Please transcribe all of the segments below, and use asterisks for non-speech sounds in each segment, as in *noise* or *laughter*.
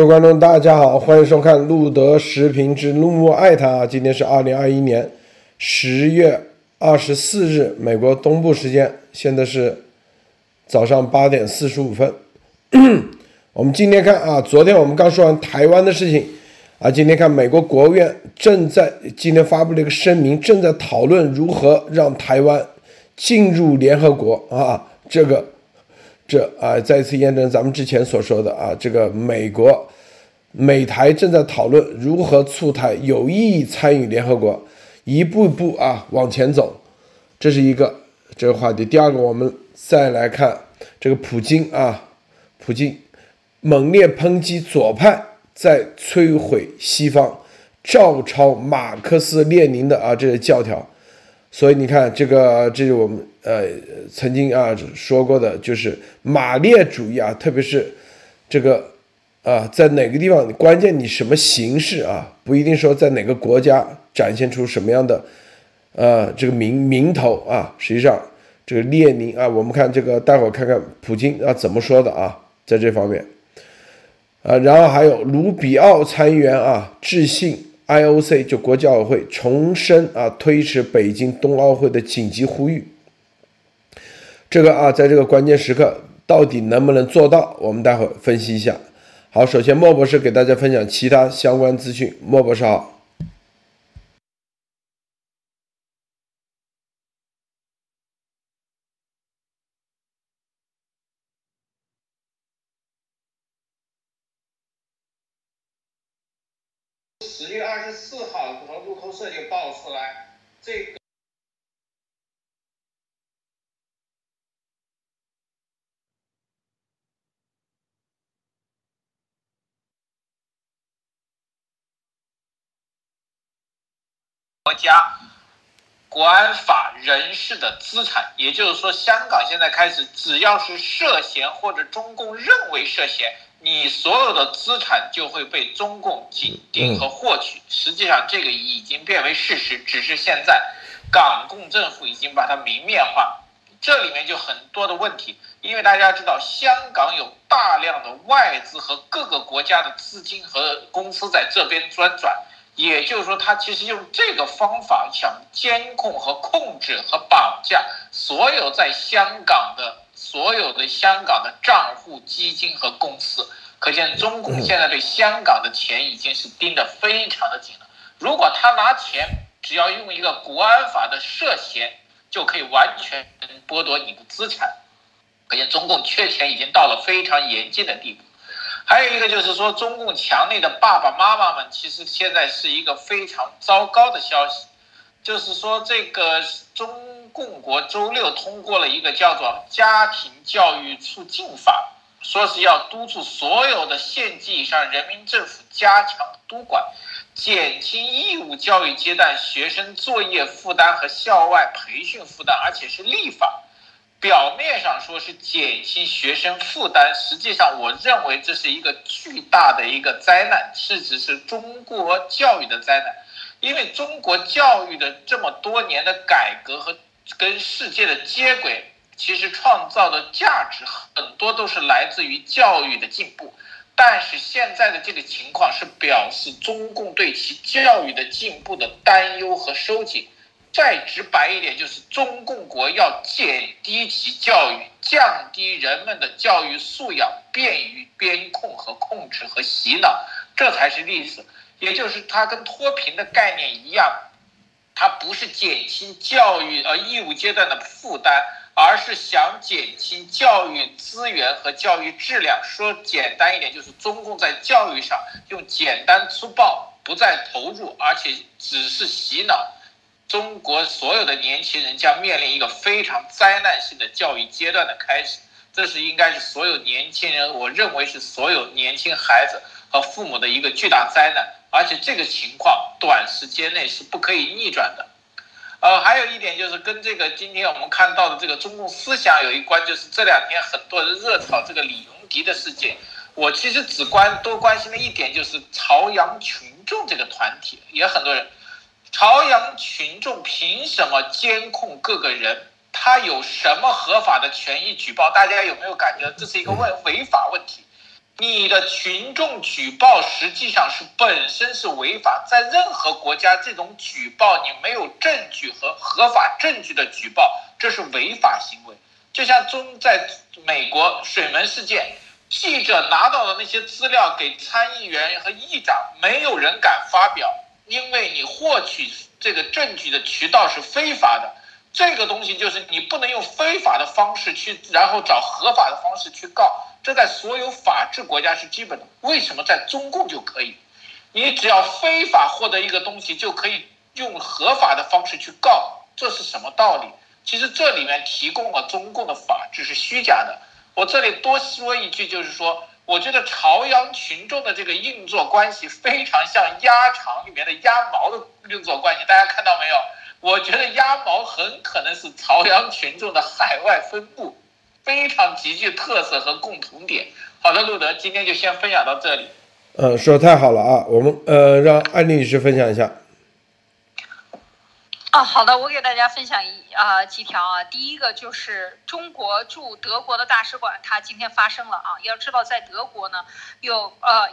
各位观众，大家好，欢迎收看路德时评之路莫爱他。今天是二零二一年十月二十四日，美国东部时间，现在是早上八点四十五分。*clears throat* 我们今天看啊，昨天我们刚说完台湾的事情啊，今天看美国国务院正在今天发布了一个声明，正在讨论如何让台湾进入联合国啊，这个。这啊，再次验证咱们之前所说的啊，这个美国美台正在讨论如何促台有意义参与联合国，一步一步啊往前走，这是一个这个话题。第二个，我们再来看这个普京啊，普京猛烈抨击左派在摧毁西方，照抄马克思列宁的啊这些教条。所以你看，这个这是我们呃曾经啊说过的，就是马列主义啊，特别是这个啊，在哪个地方，关键你什么形式啊，不一定说在哪个国家展现出什么样的呃这个名名头啊。实际上，这个列宁啊，我们看这个，待会儿看看普京啊怎么说的啊，在这方面啊，然后还有卢比奥参议员啊致信。IOC 就国际奥委会重申啊，推迟北京冬奥会的紧急呼吁。这个啊，在这个关键时刻，到底能不能做到？我们待会儿分析一下。好，首先莫博士给大家分享其他相关资讯。莫博士好。十月二十四号，和路透社就爆出来，这个国家国安法人士的资产，也就是说，香港现在开始，只要是涉嫌或者中共认为涉嫌。你所有的资产就会被中共紧盯和获取，实际上这个已经变为事实，只是现在港共政府已经把它明面化，这里面就很多的问题，因为大家知道香港有大量的外资和各个国家的资金和公司在这边专转，也就是说，他其实用这个方法想监控和控制和绑架所有在香港的。所有的香港的账户、基金和公司，可见中共现在对香港的钱已经是盯得非常的紧了。如果他拿钱，只要用一个国安法的涉嫌，就可以完全剥夺你的资产。可见中共缺钱已经到了非常严峻的地步。还有一个就是说，中共墙内的爸爸妈妈们，其实现在是一个非常糟糕的消息，就是说这个中。共国周六通过了一个叫做《家庭教育促进法》，说是要督促所有的县级以上人民政府加强督管，减轻义务教育阶段学生作业负担和校外培训负担，而且是立法。表面上说是减轻学生负担，实际上我认为这是一个巨大的一个灾难，是指是中国教育的灾难，因为中国教育的这么多年的改革和。跟世界的接轨，其实创造的价值很多都是来自于教育的进步，但是现在的这个情况是表示中共对其教育的进步的担忧和收紧。再直白一点，就是中共国要减低其教育，降低人们的教育素养，便于边控和控制和洗脑，这才是历史。也就是它跟脱贫的概念一样。它不是减轻教育呃义务阶段的负担，而是想减轻教育资源和教育质量。说简单一点，就是中共在教育上用简单粗暴，不再投入，而且只是洗脑。中国所有的年轻人将面临一个非常灾难性的教育阶段的开始，这是应该是所有年轻人，我认为是所有年轻孩子和父母的一个巨大灾难。而且这个情况短时间内是不可以逆转的，呃，还有一点就是跟这个今天我们看到的这个中共思想有一关，就是这两天很多人热炒这个李永迪的事件，我其实只关多关心了一点，就是朝阳群众这个团体，也很多人，朝阳群众凭什么监控各个人？他有什么合法的权益举报？大家有没有感觉这是一个问违法问题？你的群众举报实际上是本身是违法，在任何国家，这种举报你没有证据和合法证据的举报，这是违法行为。就像中在美国水门事件，记者拿到的那些资料给参议员和议长，没有人敢发表，因为你获取这个证据的渠道是非法的。这个东西就是你不能用非法的方式去，然后找合法的方式去告。这在所有法治国家是基本的，为什么在中共就可以？你只要非法获得一个东西，就可以用合法的方式去告，这是什么道理？其实这里面提供了中共的法治是虚假的。我这里多说一句，就是说，我觉得朝阳群众的这个运作关系非常像鸭场里面的鸭毛的运作关系，大家看到没有？我觉得鸭毛很可能是朝阳群众的海外分布。非常极具特色和共同点。好的，路德，今天就先分享到这里。嗯，说的太好了啊！我们呃，让安丽女士分享一下。啊，好的，我给大家分享一啊几条啊。第一个就是中国驻德国的大使馆，它今天发生了啊。要知道，在德国呢，有呃。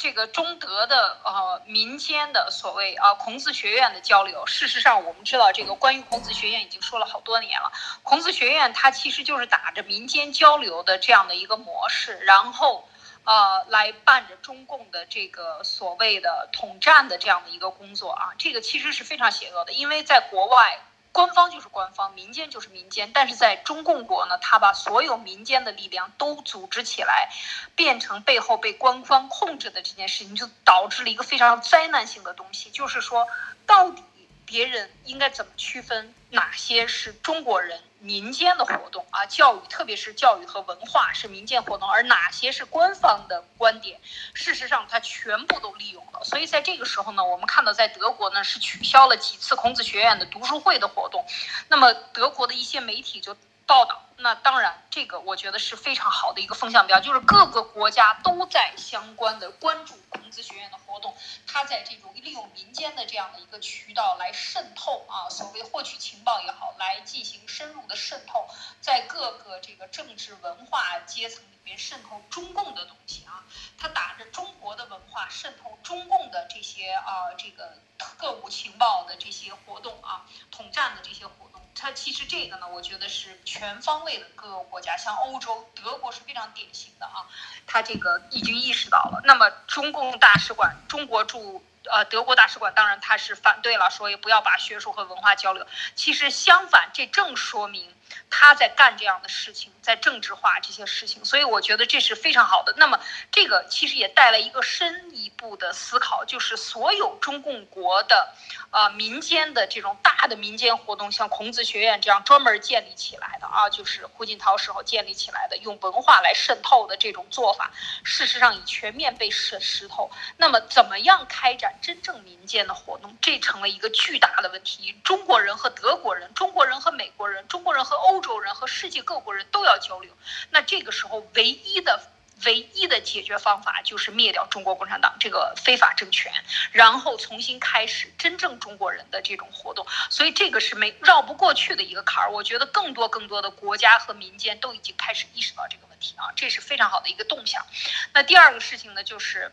这个中德的呃民间的所谓啊孔子学院的交流，事实上我们知道这个关于孔子学院已经说了好多年了。孔子学院它其实就是打着民间交流的这样的一个模式，然后呃来办着中共的这个所谓的统战的这样的一个工作啊，这个其实是非常邪恶的，因为在国外。官方就是官方，民间就是民间，但是在中共国呢，他把所有民间的力量都组织起来，变成背后被官方控制的这件事情，就导致了一个非常灾难性的东西，就是说，到底别人应该怎么区分哪些是中国人？民间的活动啊，教育，特别是教育和文化是民间活动，而哪些是官方的观点？事实上，它全部都利用了。所以在这个时候呢，我们看到在德国呢是取消了几次孔子学院的读书会的活动，那么德国的一些媒体就。报道，那当然，这个我觉得是非常好的一个风向标，就是各个国家都在相关的关注孔子学院的活动，他在这种利用民间的这样的一个渠道来渗透啊，所谓获取情报也好，来进行深入的渗透，在各个这个政治文化阶层里面渗透中共的东西啊，他打着中国的文化渗透中共的这些啊这个特务情报的这些活动啊，统战的这些活。它其实这个呢，我觉得是全方位的各个国家，像欧洲，德国是非常典型的啊，它这个已经意识到了。那么中共大使馆，中国驻呃德国大使馆，当然他是反对了，说也不要把学术和文化交流。其实相反，这正说明。他在干这样的事情，在政治化这些事情，所以我觉得这是非常好的。那么，这个其实也带来一个深一步的思考，就是所有中共国的，呃，民间的这种大的民间活动，像孔子学院这样专门建立起来的啊，就是胡锦涛时候建立起来的，用文化来渗透的这种做法，事实上已全面被石石头。那么，怎么样开展真正民间的活动，这成了一个巨大的问题。中国人和德国人，中国人和美国人，中国人和欧洲人和世界各国人都要交流，那这个时候唯一的、唯一的解决方法就是灭掉中国共产党这个非法政权，然后重新开始真正中国人的这种活动。所以这个是没绕不过去的一个坎儿。我觉得更多更多的国家和民间都已经开始意识到这个问题啊，这是非常好的一个动向。那第二个事情呢，就是。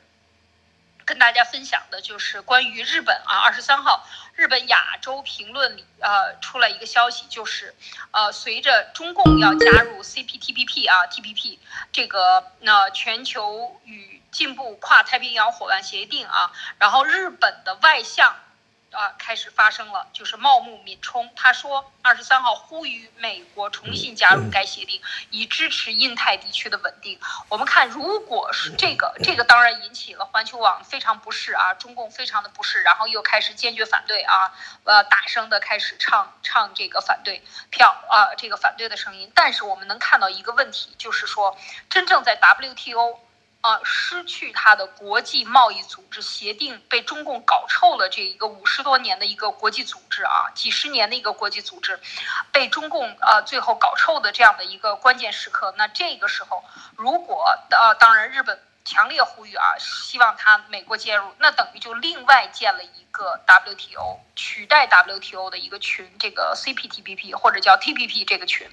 跟大家分享的就是关于日本啊，二十三号，日本亚洲评论里呃出来一个消息，就是呃随着中共要加入 CPTPP 啊 TPP 这个那全球与进步跨太平洋伙伴协定啊，然后日本的外相。啊，开始发生了，就是茂木敏充，他说二十三号呼吁美国重新加入该协定，以支持印太地区的稳定。我们看，如果是这个，这个当然引起了环球网非常不适啊，中共非常的不适，然后又开始坚决反对啊，呃，大声的开始唱唱这个反对票啊，这个反对的声音。但是我们能看到一个问题，就是说，真正在 WTO。啊，失去它的国际贸易组织协定，被中共搞臭了。这一个五十多年的一个国际组织啊，几十年的一个国际组织，被中共呃最后搞臭的这样的一个关键时刻。那这个时候，如果呃当然日本强烈呼吁啊，希望他美国介入，那等于就另外建了一个 WTO 取代 WTO 的一个群，这个 CPTPP 或者叫 TPP 这个群。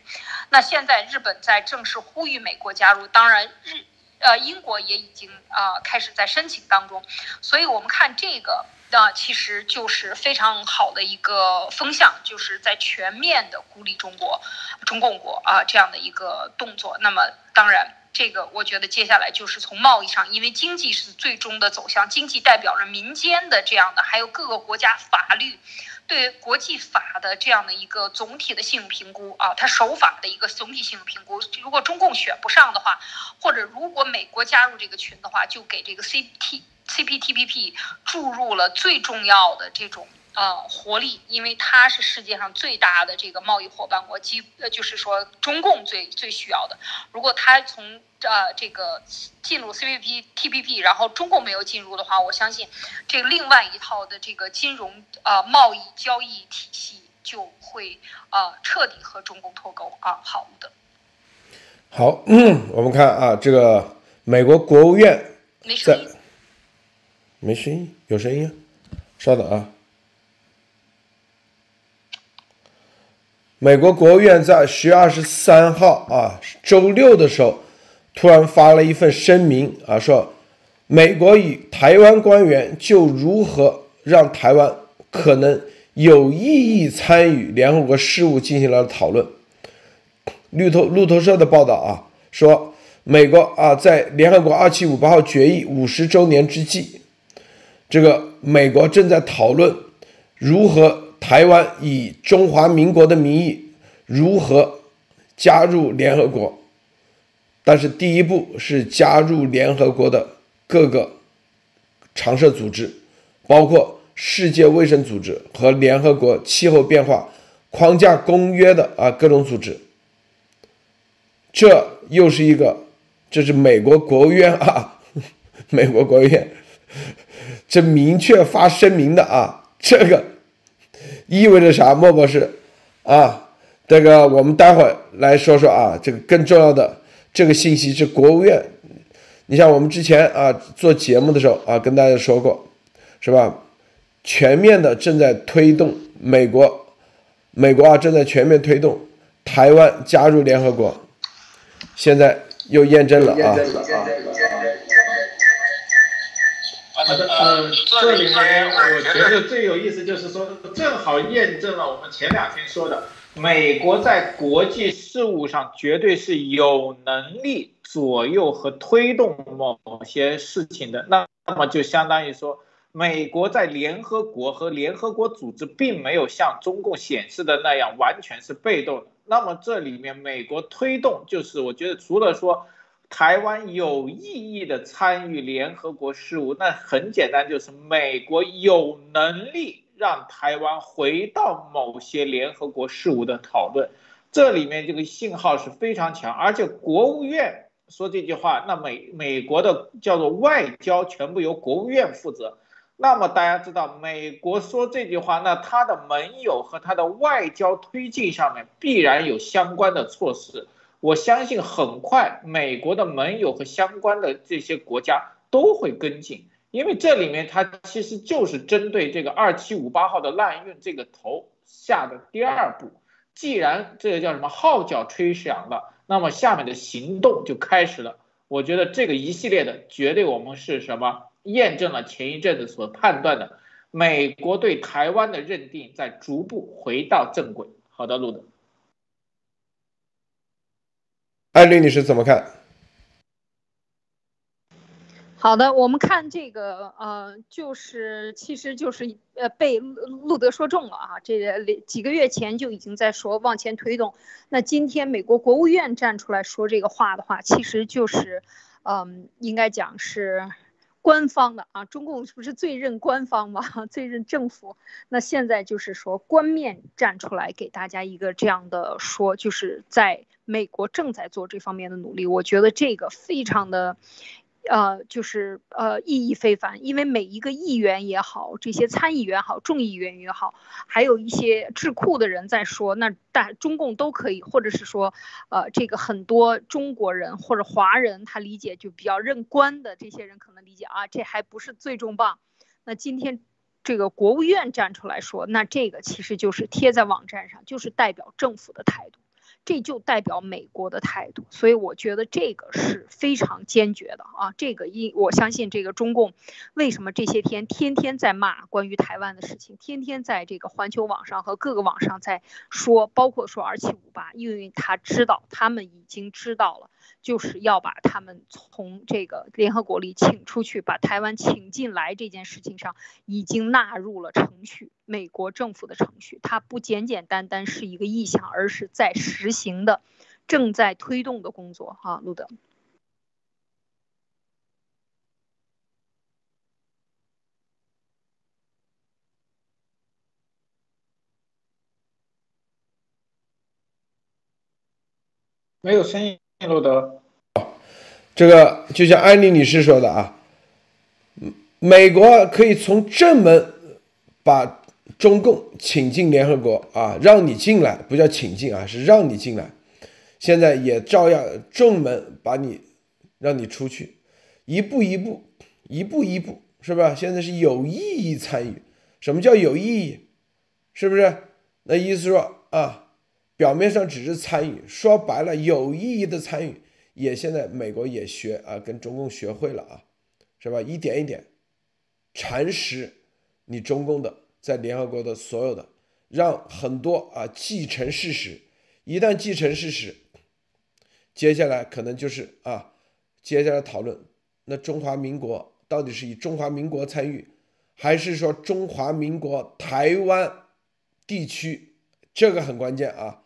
那现在日本在正式呼吁美国加入，当然日。呃，英国也已经啊开始在申请当中，所以我们看这个啊，其实就是非常好的一个风向，就是在全面的孤立中国、中共国啊这样的一个动作。那么，当然，这个我觉得接下来就是从贸易上，因为经济是最终的走向，经济代表着民间的这样的，还有各个国家法律。对国际法的这样的一个总体的信用评估啊，它守法的一个总体信用评估，如果中共选不上的话，或者如果美国加入这个群的话，就给这个 C T C P T P P 注入了最重要的这种。呃，活力，因为它是世界上最大的这个贸易伙伴国，基呃就是说中共最最需要的。如果它从呃这个进入 C P P T P P，然后中共没有进入的话，我相信这另外一套的这个金融呃贸易交易体系就会呃彻底和中共脱钩啊。好的，好，我们看啊，这个美国国务院没声音，没声音，有声音啊，稍等啊。美国国务院在十月二十三号啊，周六的时候，突然发了一份声明啊，说美国与台湾官员就如何让台湾可能有意义参与联合国事务进行了讨论。路透路透社的报道啊，说美国啊，在联合国二七五八号决议五十周年之际，这个美国正在讨论如何。台湾以中华民国的名义如何加入联合国？但是第一步是加入联合国的各个常设组织，包括世界卫生组织和联合国气候变化框架公约的啊各种组织。这又是一个，这是美国国务院啊，*laughs* 美国国务院这明确发声明的啊，这个。意味着啥？莫博士，啊，这个我们待会儿来说说啊。这个更重要的这个信息是国务院。你像我们之前啊做节目的时候啊，跟大家说过，是吧？全面的正在推动美国，美国啊正在全面推动台湾加入联合国。现在又验证了啊。呃，这里面我觉得最有意思就是说，正好验证了我们前两天说的，美国在国际事务上绝对是有能力左右和推动某些事情的。那那么就相当于说，美国在联合国和联合国组织并没有像中共显示的那样完全是被动的。那么这里面美国推动，就是我觉得除了说。台湾有意义的参与联合国事务，那很简单，就是美国有能力让台湾回到某些联合国事务的讨论。这里面这个信号是非常强，而且国务院说这句话，那美美国的叫做外交全部由国务院负责。那么大家知道，美国说这句话，那他的盟友和他的外交推进上面必然有相关的措施。我相信很快，美国的盟友和相关的这些国家都会跟进，因为这里面它其实就是针对这个二七五八号的滥用这个头下的第二步。既然这个叫什么号角吹响了，那么下面的行动就开始了。我觉得这个一系列的绝对我们是什么验证了前一阵子所判断的，美国对台湾的认定在逐步回到正轨。好的，路德。艾丽，你是怎么看？好的，我们看这个，呃，就是其实就是呃被路德说中了啊，这几个月前就已经在说往前推动，那今天美国国务院站出来说这个话的话，其实就是，嗯，应该讲是。官方的啊，中共不是最认官方吗？*laughs* 最认政府。那现在就是说，官面站出来给大家一个这样的说，就是在美国正在做这方面的努力。我觉得这个非常的。呃，就是呃，意义非凡，因为每一个议员也好，这些参议员好，众议员也好，还有一些智库的人在说，那大中共都可以，或者是说，呃，这个很多中国人或者华人他理解就比较认官的这些人可能理解啊，这还不是最重磅。那今天这个国务院站出来说，那这个其实就是贴在网站上，就是代表政府的态度。这就代表美国的态度。所以我觉得这个是非常坚决的啊。这个一我相信这个中共为什么这些天天天在骂关于台湾的事情，天天在这个环球网上和各个网上在说，包括说二七五八，因为他知道他们已经知道了。就是要把他们从这个联合国里请出去，把台湾请进来这件事情上，已经纳入了程序，美国政府的程序，它不简简单单是一个意向，而是在实行的，正在推动的工作。哈，路德，没有声音。路德，这个就像安妮女士说的啊，美国可以从正门把中共请进联合国啊，让你进来，不叫请进啊，是让你进来。现在也照样正门把你让你出去，一步一步，一步一步，是吧？现在是有意义参与。什么叫有意义？是不是？那意思说啊。表面上只是参与，说白了有意义的参与，也现在美国也学啊，跟中共学会了啊，是吧？一点一点蚕食你中共的在联合国的所有的，让很多啊继承事实，一旦继承事实，接下来可能就是啊，接下来讨论那中华民国到底是以中华民国参与，还是说中华民国台湾地区，这个很关键啊。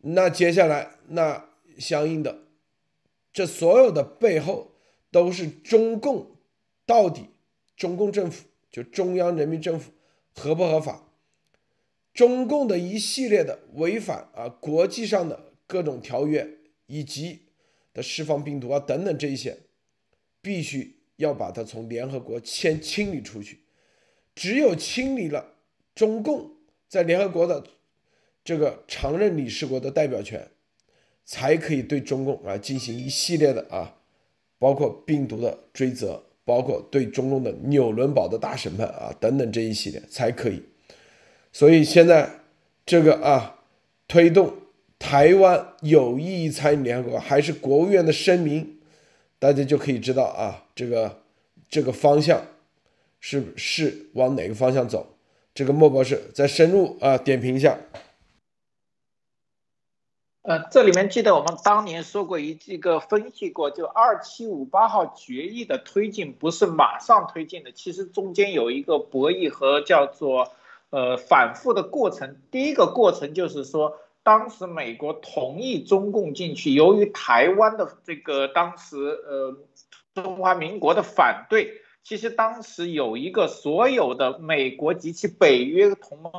那接下来，那相应的，这所有的背后都是中共到底中共政府就中央人民政府合不合法？中共的一系列的违反啊国际上的各种条约以及的释放病毒啊等等这一些，必须要把它从联合国先清理出去。只有清理了中共在联合国的。这个常任理事国的代表权，才可以对中共啊进行一系列的啊，包括病毒的追责，包括对中东的纽伦堡的大审判啊等等这一系列才可以。所以现在这个啊，推动台湾有意义参与联合国，还是国务院的声明，大家就可以知道啊，这个这个方向是是往哪个方向走。这个莫博士再深入啊点评一下。呃，这里面记得我们当年说过一这个分析过，就二七五八号决议的推进不是马上推进的，其实中间有一个博弈和叫做呃反复的过程。第一个过程就是说，当时美国同意中共进去，由于台湾的这个当时呃中华民国的反对，其实当时有一个所有的美国及其北约同盟。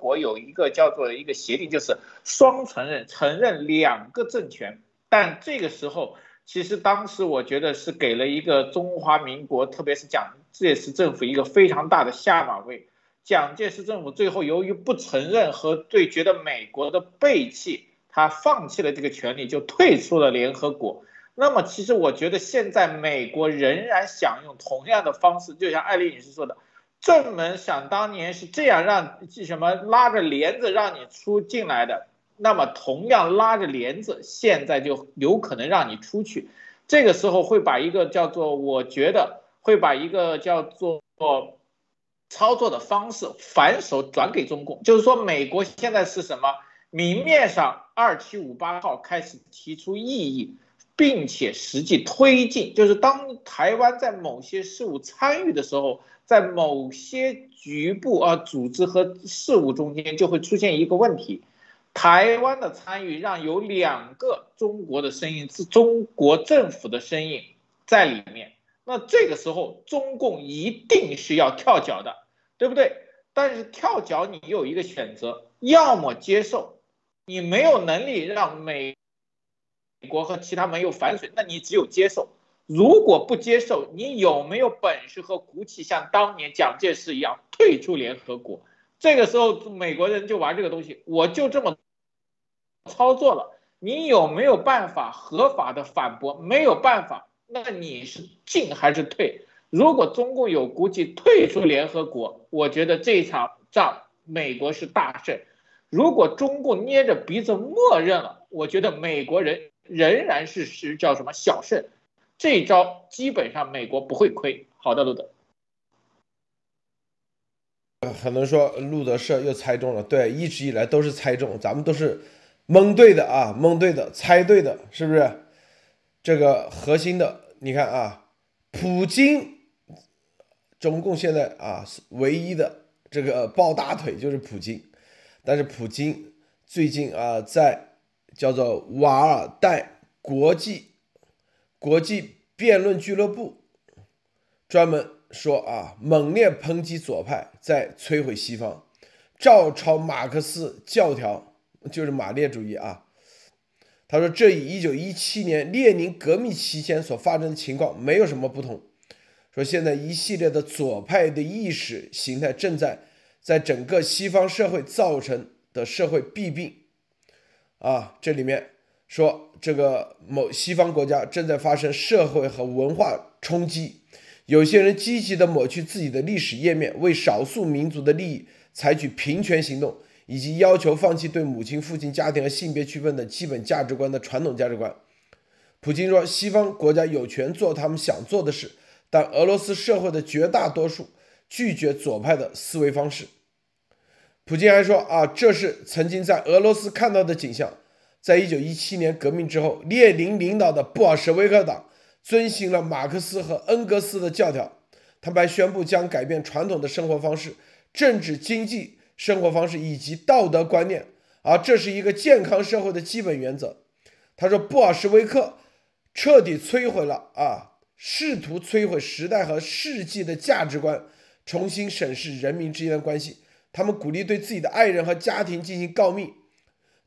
国有一个叫做一个协定，就是双承认，承认两个政权。但这个时候，其实当时我觉得是给了一个中华民国，特别是蒋介石政府一个非常大的下马威。蒋介石政府最后由于不承认和对觉得美国的背弃，他放弃了这个权利，就退出了联合国。那么，其实我觉得现在美国仍然想用同样的方式，就像艾丽女士说的。正门想当年是这样让什么拉着帘子让你出进来的，那么同样拉着帘子，现在就有可能让你出去。这个时候会把一个叫做，我觉得会把一个叫做操作的方式反手转给中共，就是说美国现在是什么？明面上二七五八号开始提出异议，并且实际推进，就是当台湾在某些事务参与的时候。在某些局部啊组织和事务中间，就会出现一个问题：台湾的参与让有两个中国的声音，是中国政府的声音在里面。那这个时候，中共一定是要跳脚的，对不对？但是跳脚，你有一个选择，要么接受，你没有能力让美国和其他盟友反水，那你只有接受。如果不接受，你有没有本事和骨气像当年蒋介石一样退出联合国？这个时候美国人就玩这个东西，我就这么操作了。你有没有办法合法的反驳？没有办法，那你是进还是退？如果中共有骨气退出联合国，我觉得这场仗美国是大胜。如果中共捏着鼻子默认了，我觉得美国人仍然是是叫什么小胜，这一招基本上美国不会亏。好的，路德。很多人说路德社又猜中了，对，一直以来都是猜中，咱们都是蒙对的啊，蒙对的，猜对的，是不是？这个核心的，你看啊，普京，中共现在啊唯一的这个抱大腿就是普京，但是普京最近啊在叫做瓦尔代国际国际辩论俱乐部专门。说啊，猛烈抨击左派在摧毁西方，照抄马克思教条，就是马列主义啊。他说，这与一九一七年列宁革命期间所发生的情况没有什么不同。说现在一系列的左派的意识形态正在在整个西方社会造成的社会弊病啊。这里面说，这个某西方国家正在发生社会和文化冲击。有些人积极地抹去自己的历史页面，为少数民族的利益采取平权行动，以及要求放弃对母亲、父亲、家庭和性别区分的基本价值观的传统价值观。普京说，西方国家有权做他们想做的事，但俄罗斯社会的绝大多数拒绝左派的思维方式。普京还说，啊，这是曾经在俄罗斯看到的景象。在一九一七年革命之后，列宁领导的布尔什维克党。遵循了马克思和恩格斯的教条，他们还宣布将改变传统的生活方式、政治、经济生活方式以及道德观念，而这是一个健康社会的基本原则。他说，布尔什维克彻底摧毁了啊，试图摧毁时代和世纪的价值观，重新审视人民之间的关系。他们鼓励对自己的爱人和家庭进行告密，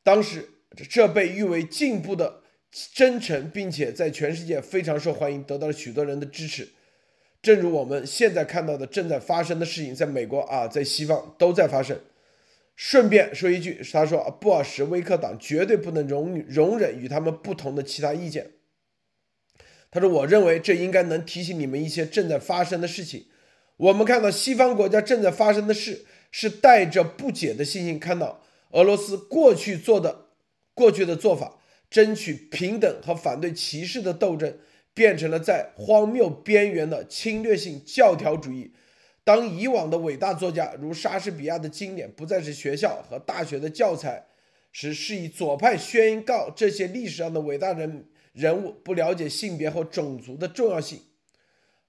当时这被誉为进步的。真诚，并且在全世界非常受欢迎，得到了许多人的支持。正如我们现在看到的正在发生的事情，在美国啊，在西方都在发生。顺便说一句，他说布尔什维克党绝对不能容容忍与他们不同的其他意见。他说：“我认为这应该能提醒你们一些正在发生的事情。我们看到西方国家正在发生的事，是带着不解的心情看到俄罗斯过去做的过去的做法。”争取平等和反对歧视的斗争，变成了在荒谬边缘的侵略性教条主义。当以往的伟大作家如莎士比亚的经典不再是学校和大学的教材时，是以左派宣告这些历史上的伟大人人物不了解性别和种族的重要性。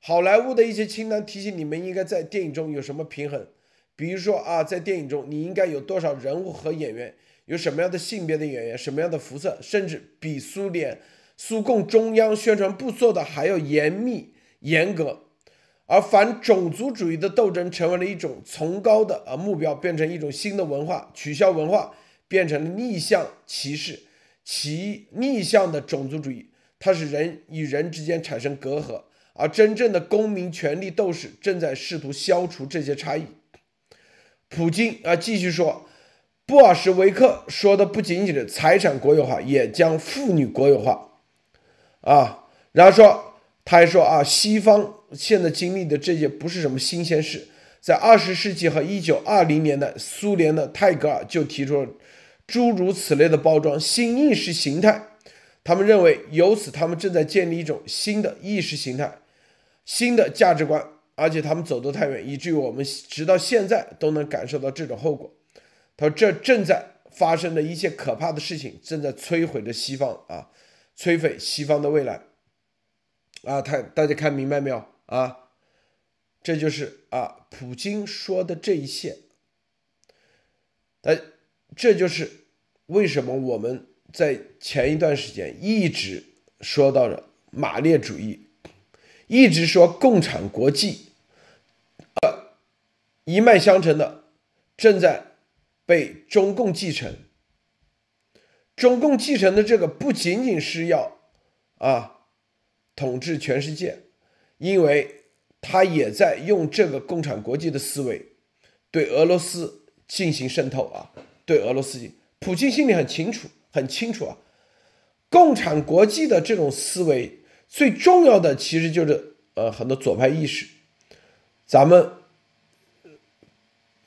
好莱坞的一些清单提醒你们应该在电影中有什么平衡，比如说啊，在电影中你应该有多少人物和演员。有什么样的性别的演员，什么样的肤色，甚至比苏联、苏共中央宣传部做的还要严密严格。而反种族主义的斗争成为了一种崇高的啊目标，变成一种新的文化，取消文化变成了逆向歧视，其逆向的种族主义，它使人与人之间产生隔阂，而真正的公民权利斗士正在试图消除这些差异。普京啊，继续说。布尔什维克说的不仅仅是财产国有化，也将妇女国有化，啊，然后说他还说啊，西方现在经历的这些不是什么新鲜事，在二十世纪和一九二零年代，苏联的泰戈尔就提出了诸如此类的包装新意识形态，他们认为由此他们正在建立一种新的意识形态、新的价值观，而且他们走得太远，以至于我们直到现在都能感受到这种后果。他说：“这正在发生的一切可怕的事情，正在摧毁着西方啊，摧毁西方的未来啊！他大家看明白没有啊？这就是啊，普京说的这一切。哎，这就是为什么我们在前一段时间一直说到了马列主义，一直说共产国际，呃，一脉相承的正在。”被中共继承，中共继承的这个不仅仅是要啊统治全世界，因为他也在用这个共产国际的思维对俄罗斯进行渗透啊，对俄罗斯，普京心里很清楚，很清楚啊，共产国际的这种思维最重要的其实就是呃很多左派意识，咱们。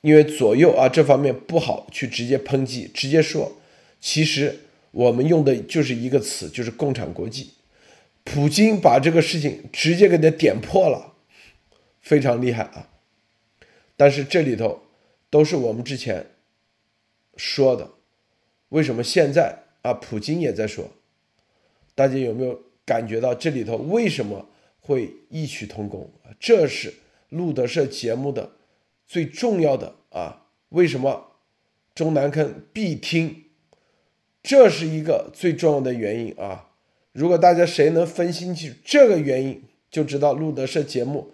因为左右啊这方面不好去直接抨击，直接说，其实我们用的就是一个词，就是共产国际。普京把这个事情直接给他点破了，非常厉害啊！但是这里头都是我们之前说的，为什么现在啊普京也在说？大家有没有感觉到这里头为什么会异曲同工？这是路德社节目的最重要的啊！为什么中南坑必听？这是一个最重要的原因啊！如果大家谁能分析清楚这个原因，就知道路德社节目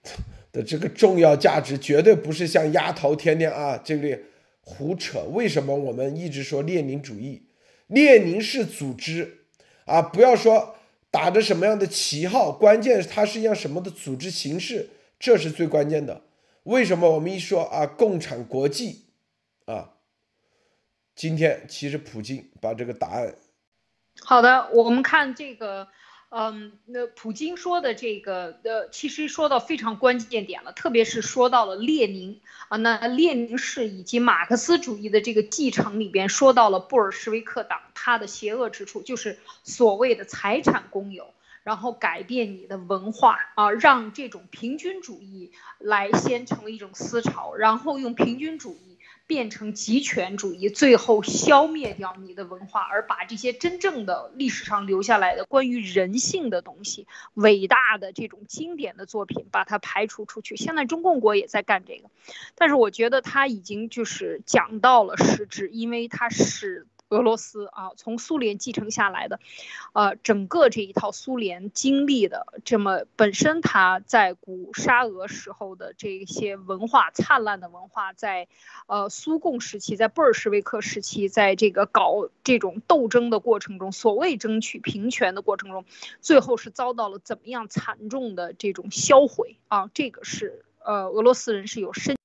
*laughs* 的这个重要价值，绝对不是像丫头天天啊这里胡扯。为什么我们一直说列宁主义？列宁式组织啊，不要说打着什么样的旗号，关键是它是一样什么的组织形式，这是最关键的。为什么我们一说啊共产国际啊，今天其实普京把这个答案。好的，我们看这个，嗯，那普京说的这个，呃，其实说到非常关键点了，特别是说到了列宁啊，那列宁式以及马克思主义的这个继承里边，说到了布尔什维克党它的邪恶之处，就是所谓的财产公有，然后改变你的文化啊，让这种平均主义来先成为一种思潮，然后用平均主义。变成极权主义，最后消灭掉你的文化，而把这些真正的历史上留下来的关于人性的东西、伟大的这种经典的作品，把它排除出去。现在中共国也在干这个，但是我觉得他已经就是讲到了实质，因为他是。俄罗斯啊，从苏联继承下来的，呃，整个这一套苏联经历的这么本身，它在古沙俄时候的这些文化灿烂的文化，在呃苏共时期，在布尔什维克时期，在这个搞这种斗争的过程中，所谓争取平权的过程中，最后是遭到了怎么样惨重的这种销毁啊？这个是呃俄罗斯人是有深。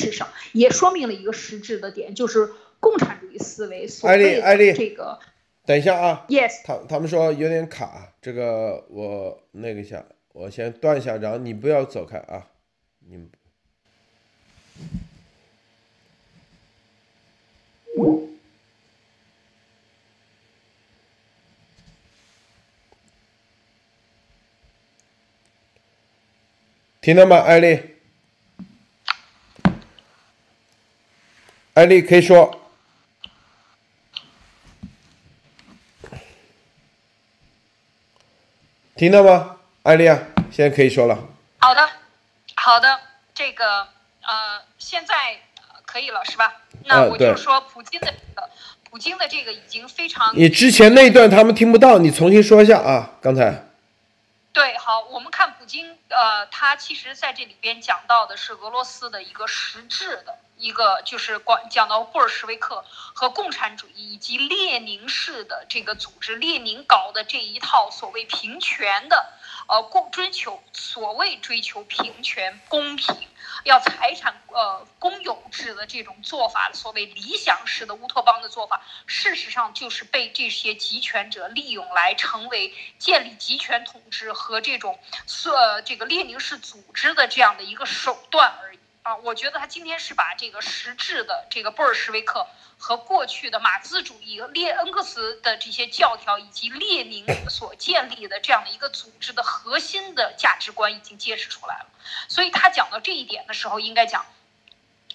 事上也说明了一个实质的点，就是共产主义思维。艾丽，艾丽，这个，等一下啊，Yes，他他们说有点卡，这个我那个一下，我先断一下，然后你不要走开啊，你们听到吗，艾丽？艾丽可以说，听到吗？艾丽啊，现在可以说了。好的，好的，这个呃，现在可以了是吧？那我就说普京的这个，普京的这个已经非常。你之前那一段他们听不到，你重新说一下啊，刚才。对，好，我们看普京，呃，他其实在这里边讲到的是俄罗斯的一个实质的。一个就是管讲到布尔什维克和共产主义以及列宁式的这个组织，列宁搞的这一套所谓平权的，呃，共追求所谓追求平权公平，要财产呃公有制的这种做法，所谓理想式的乌托邦的做法，事实上就是被这些集权者利用来成为建立集权统治和这种呃这个列宁式组织的这样的一个手段。啊，我觉得他今天是把这个实质的这个布尔什维克和过去的马克思主义、列恩格斯的这些教条，以及列宁 *laughs* 所建立的这样的一个组织的核心的价值观已经揭示出来了。所以他讲到这一点的时候，应该讲，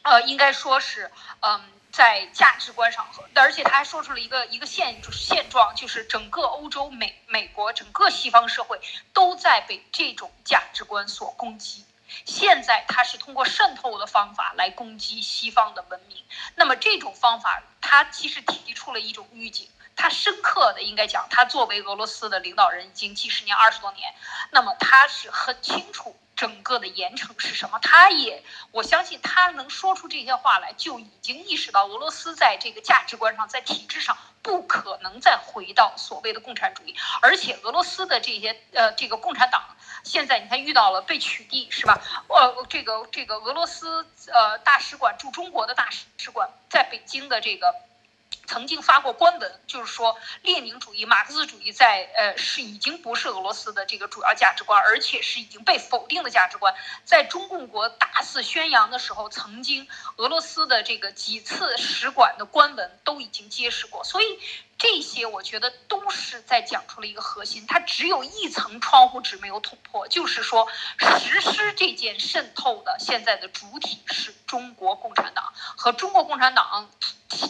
呃，应该说是，嗯，在价值观上，而且他还说出了一个一个现现状，就是整个欧洲、美美国、整个西方社会都在被这种价值观所攻击。现在他是通过渗透的方法来攻击西方的文明，那么这种方法，他其实提出了一种预警，他深刻的应该讲，他作为俄罗斯的领导人已经几十年、二十多年，那么他是很清楚整个的严惩是什么，他也我相信他能说出这些话来，就已经意识到俄罗斯在这个价值观上，在体制上不可能再回到所谓的共产主义，而且俄罗斯的这些呃这个共产党。现在你看遇到了被取缔是吧？呃，这个这个俄罗斯呃大使馆驻中国的大使馆在北京的这个。曾经发过官文，就是说列宁主义、马克思主义在呃是已经不是俄罗斯的这个主要价值观，而且是已经被否定的价值观。在中共国大肆宣扬的时候，曾经俄罗斯的这个几次使馆的官文都已经揭示过。所以这些我觉得都是在讲出了一个核心，它只有一层窗户纸没有捅破，就是说实施这件渗透的现在的主体是中国共产党和中国共产党。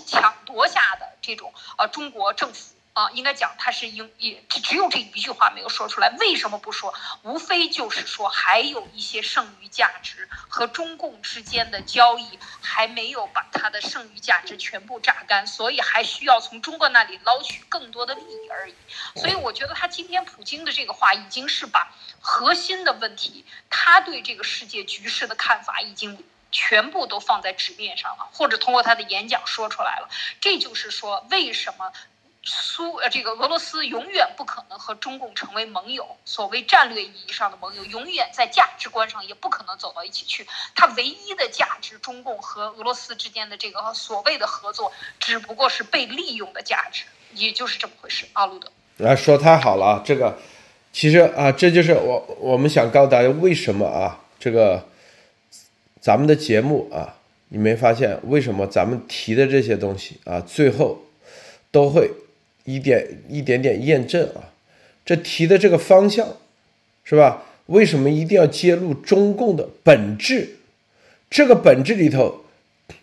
抢夺下的这种呃中国政府啊，应该讲他是应也只有这一句话没有说出来。为什么不说？无非就是说还有一些剩余价值和中共之间的交易还没有把它的剩余价值全部榨干，所以还需要从中国那里捞取更多的利益而已。所以我觉得他今天普京的这个话已经是把核心的问题，他对这个世界局势的看法已经。全部都放在纸面上了，或者通过他的演讲说出来了。这就是说，为什么苏呃这个俄罗斯永远不可能和中共成为盟友，所谓战略意义上的盟友，永远在价值观上也不可能走到一起去。它唯一的价值，中共和俄罗斯之间的这个所谓的合作，只不过是被利用的价值，也就是这么回事。阿鲁德，来说太好了啊，这个其实啊，这就是我我们想告诉大家为什么啊这个。咱们的节目啊，你没发现为什么咱们提的这些东西啊，最后都会一点一点点验证啊？这提的这个方向是吧？为什么一定要揭露中共的本质？这个本质里头，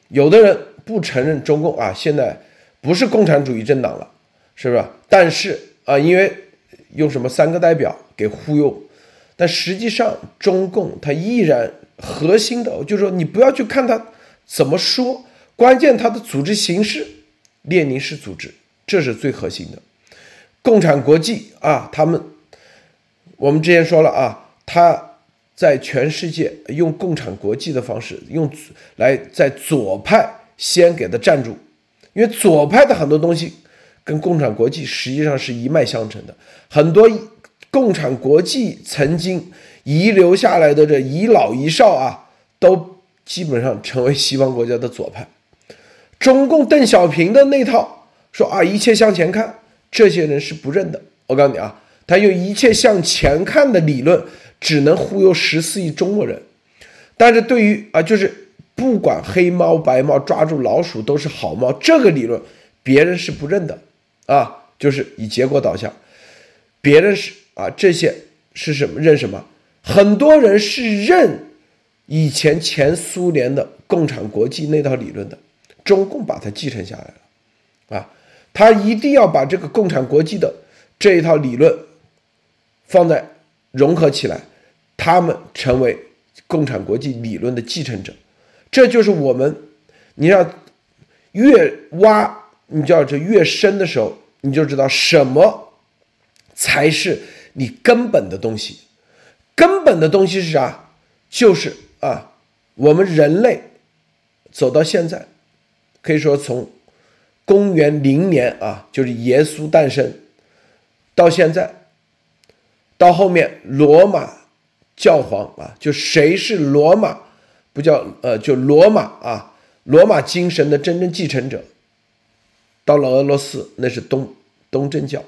有的人不承认中共啊，现在不是共产主义政党了，是吧？但是啊，因为用什么三个代表给忽悠，但实际上中共它依然。核心的，就是说，你不要去看他怎么说，关键他的组织形式，列宁式组织，这是最核心的。共产国际啊，他们，我们之前说了啊，他在全世界用共产国际的方式，用来在左派先给他站住，因为左派的很多东西跟共产国际实际上是一脉相承的，很多共产国际曾经。遗留下来的这遗老遗少啊，都基本上成为西方国家的左派。中共邓小平的那套说啊，一切向前看，这些人是不认的。我告诉你啊，他用一切向前看的理论，只能忽悠十四亿中国人。但是对于啊，就是不管黑猫白猫，抓住老鼠都是好猫，这个理论别人是不认的啊，就是以结果导向。别人是啊，这些是什么认什么？很多人是认以前前苏联的共产国际那套理论的，中共把它继承下来了，啊，他一定要把这个共产国际的这一套理论放在融合起来，他们成为共产国际理论的继承者，这就是我们，你要越挖，你就要这越深的时候，你就知道什么才是你根本的东西。根本的东西是啥？就是啊，我们人类走到现在，可以说从公元零年啊，就是耶稣诞生到现在，到后面罗马教皇啊，就谁是罗马不叫呃，就罗马啊，罗马精神的真正继承者，到了俄罗斯那是东东正教，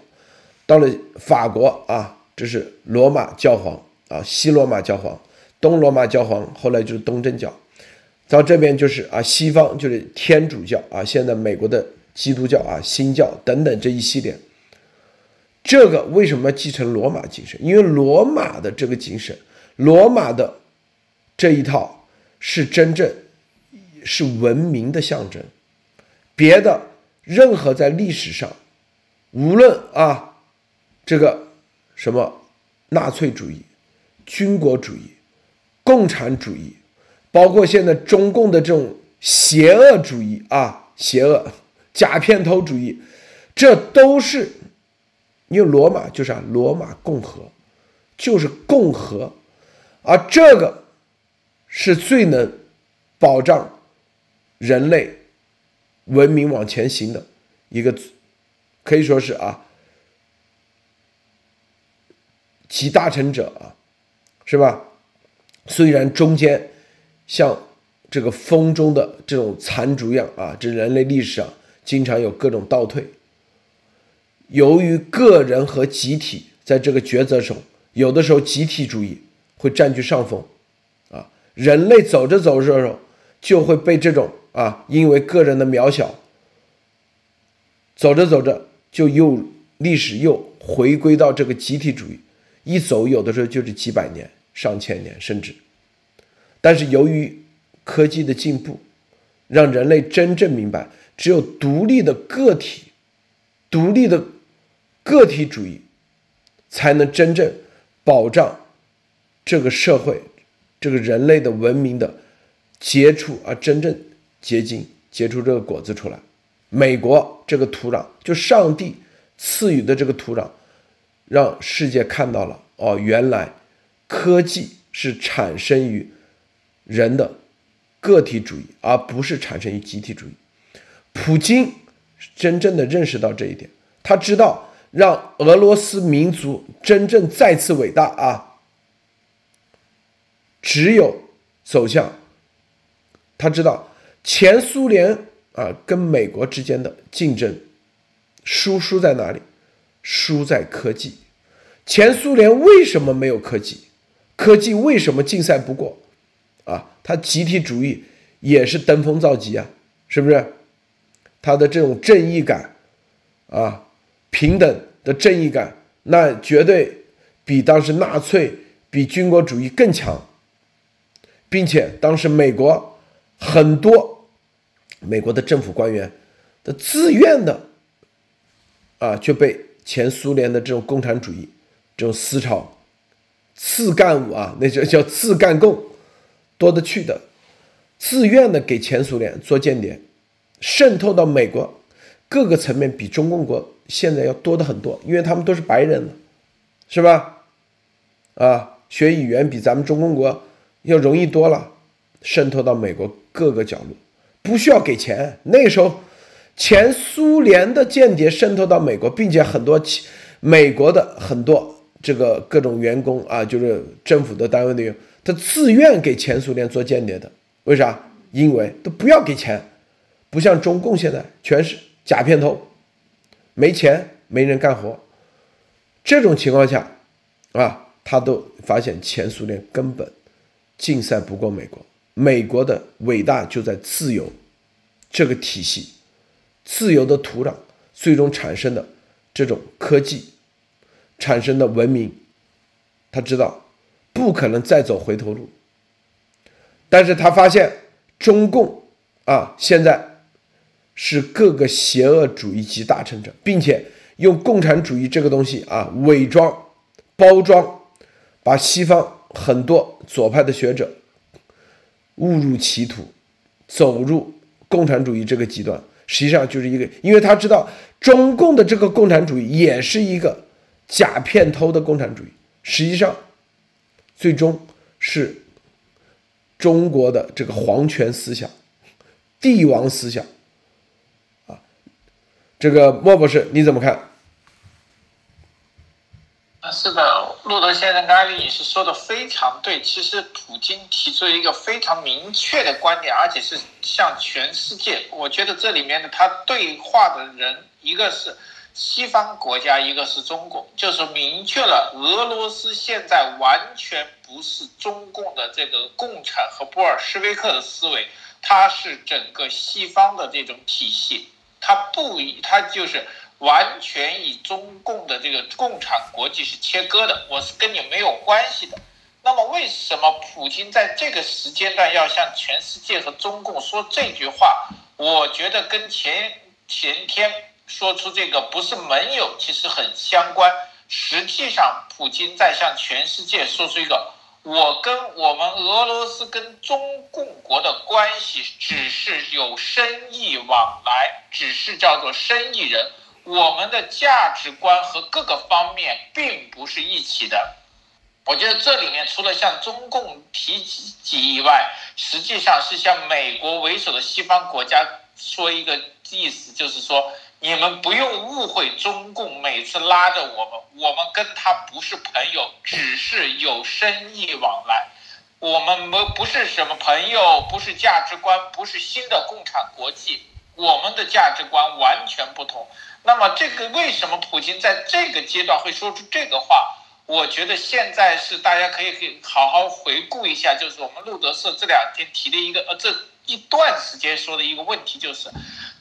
到了法国啊，这是罗马教皇。啊，西罗马教皇、东罗马教皇，后来就是东正教，到这边就是啊，西方就是天主教啊，现在美国的基督教啊、新教等等这一系列。这个为什么继承罗马精神？因为罗马的这个精神，罗马的这一套是真正是文明的象征。别的任何在历史上，无论啊，这个什么纳粹主义、军国主义、共产主义，包括现在中共的这种邪恶主义啊，邪恶假片头主义，这都是。因为罗马就是啊，罗马共和，就是共和，而这个是最能保障人类文明往前行的一个，可以说是啊，集大成者啊，是吧？虽然中间像这个风中的这种残烛一样啊，这人类历史上经常有各种倒退。由于个人和集体在这个抉择中，有的时候集体主义会占据上风，啊，人类走着走着就会被这种啊，因为个人的渺小，走着走着就又历史又回归到这个集体主义，一走有的时候就是几百年、上千年甚至，但是由于科技的进步，让人类真正明白，只有独立的个体，独立的。个体主义才能真正保障这个社会、这个人类的文明的结出啊，真正结晶、结出这个果子出来。美国这个土壤，就上帝赐予的这个土壤，让世界看到了哦，原来科技是产生于人的个体主义，而不是产生于集体主义。普京真正的认识到这一点，他知道。让俄罗斯民族真正再次伟大啊！只有走向他知道前苏联啊跟美国之间的竞争输输在哪里？输在科技。前苏联为什么没有科技？科技为什么竞赛不过？啊，他集体主义也是登峰造极啊，是不是？他的这种正义感啊。平等的正义感，那绝对比当时纳粹、比军国主义更强，并且当时美国很多美国的政府官员的自愿的啊，就被前苏联的这种共产主义这种思潮、次干部啊，那叫叫次干共多的去的，自愿的给前苏联做间谍，渗透到美国各个层面，比中共国。现在要多的很多，因为他们都是白人了，是吧？啊，学语言比咱们中共国要容易多了，渗透到美国各个角落，不需要给钱。那时候，前苏联的间谍渗透到美国，并且很多美国的很多这个各种员工啊，就是政府的单位的员，他自愿给前苏联做间谍的。为啥？因为都不要给钱，不像中共现在全是假片头。没钱，没人干活，这种情况下，啊，他都发现前苏联根本竞赛不过美国。美国的伟大就在自由这个体系，自由的土壤最终产生的这种科技产生的文明，他知道不可能再走回头路。但是他发现中共啊，现在。是各个邪恶主义集大成者，并且用共产主义这个东西啊伪装、包装，把西方很多左派的学者误入歧途，走入共产主义这个极端。实际上就是一个，因为他知道中共的这个共产主义也是一个假片偷的共产主义，实际上最终是中国的这个皇权思想、帝王思想。这个莫博士你怎么看？啊，是的，路德先生、刚才女士说的非常对。其实普京提出了一个非常明确的观点，而且是向全世界。我觉得这里面的他对话的人，一个是西方国家，一个是中国，就是明确了俄罗斯现在完全不是中共的这个共产和布尔什维克的思维，它是整个西方的这种体系，它不以它就是完全以中共的这个共产国际是切割的，我是跟你没有关系的。那么为什么普京在这个时间段要向全世界和中共说这句话？我觉得跟前前天说出这个不是盟友，其实很相关。实际上，普京在向全世界说出一个：我跟我们俄罗斯跟中共国的关系只是有生意往来，只是叫做生意人，我们的价值观和各个方面并不是一起的。我觉得这里面除了向中共提及以外，实际上是向美国为首的西方国家说一个意思，就是说你们不用误会中共每次拉着我们，我们跟他不是朋友，只是有生意往来，我们没不是什么朋友，不是价值观，不是新的共产国际，我们的价值观完全不同。那么这个为什么普京在这个阶段会说出这个话？我觉得现在是大家可以可以好好回顾一下，就是我们路德社这两天提的一个呃这一段时间说的一个问题，就是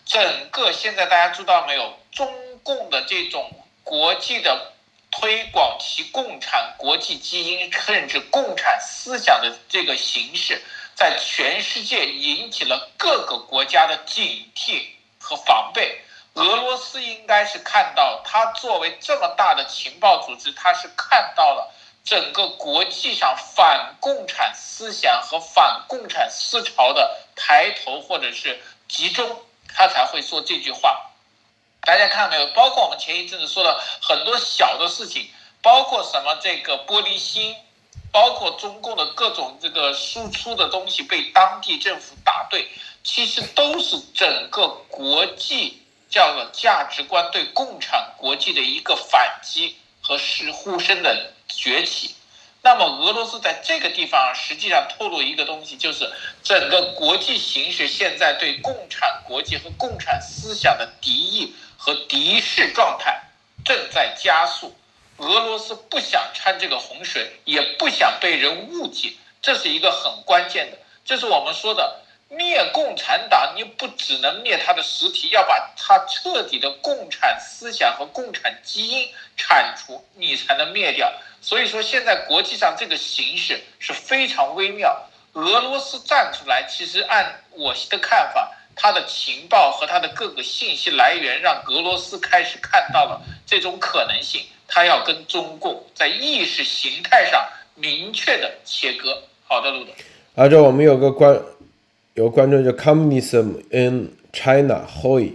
整个现在大家知道没有，中共的这种国际的推广其共产国际基因甚至共产思想的这个形式，在全世界引起了各个国家的警惕和防备。俄罗斯应该是看到，它作为这么大的情报组织，它是看到了整个国际上反共产思想和反共产思潮的抬头或者是集中，他才会说这句话。大家看到没有？包括我们前一阵子说的很多小的事情，包括什么这个玻璃心，包括中共的各种这个输出的东西被当地政府打对，其实都是整个国际。叫做价值观对共产国际的一个反击和是呼声的崛起。那么俄罗斯在这个地方实际上透露一个东西，就是整个国际形势现在对共产国际和共产思想的敌意和敌视状态正在加速。俄罗斯不想掺这个洪水，也不想被人误解，这是一个很关键的，这是我们说的。灭共产党，你不只能灭他的实体，要把他彻底的共产思想和共产基因铲除，你才能灭掉。所以说，现在国际上这个形势是非常微妙。俄罗斯站出来，其实按我的看法，他的情报和他的各个信息来源，让俄罗斯开始看到了这种可能性，他要跟中共在意识形态上明确的切割。好的，路德。而这我们有个关。有观众叫 Communism in China Hoi，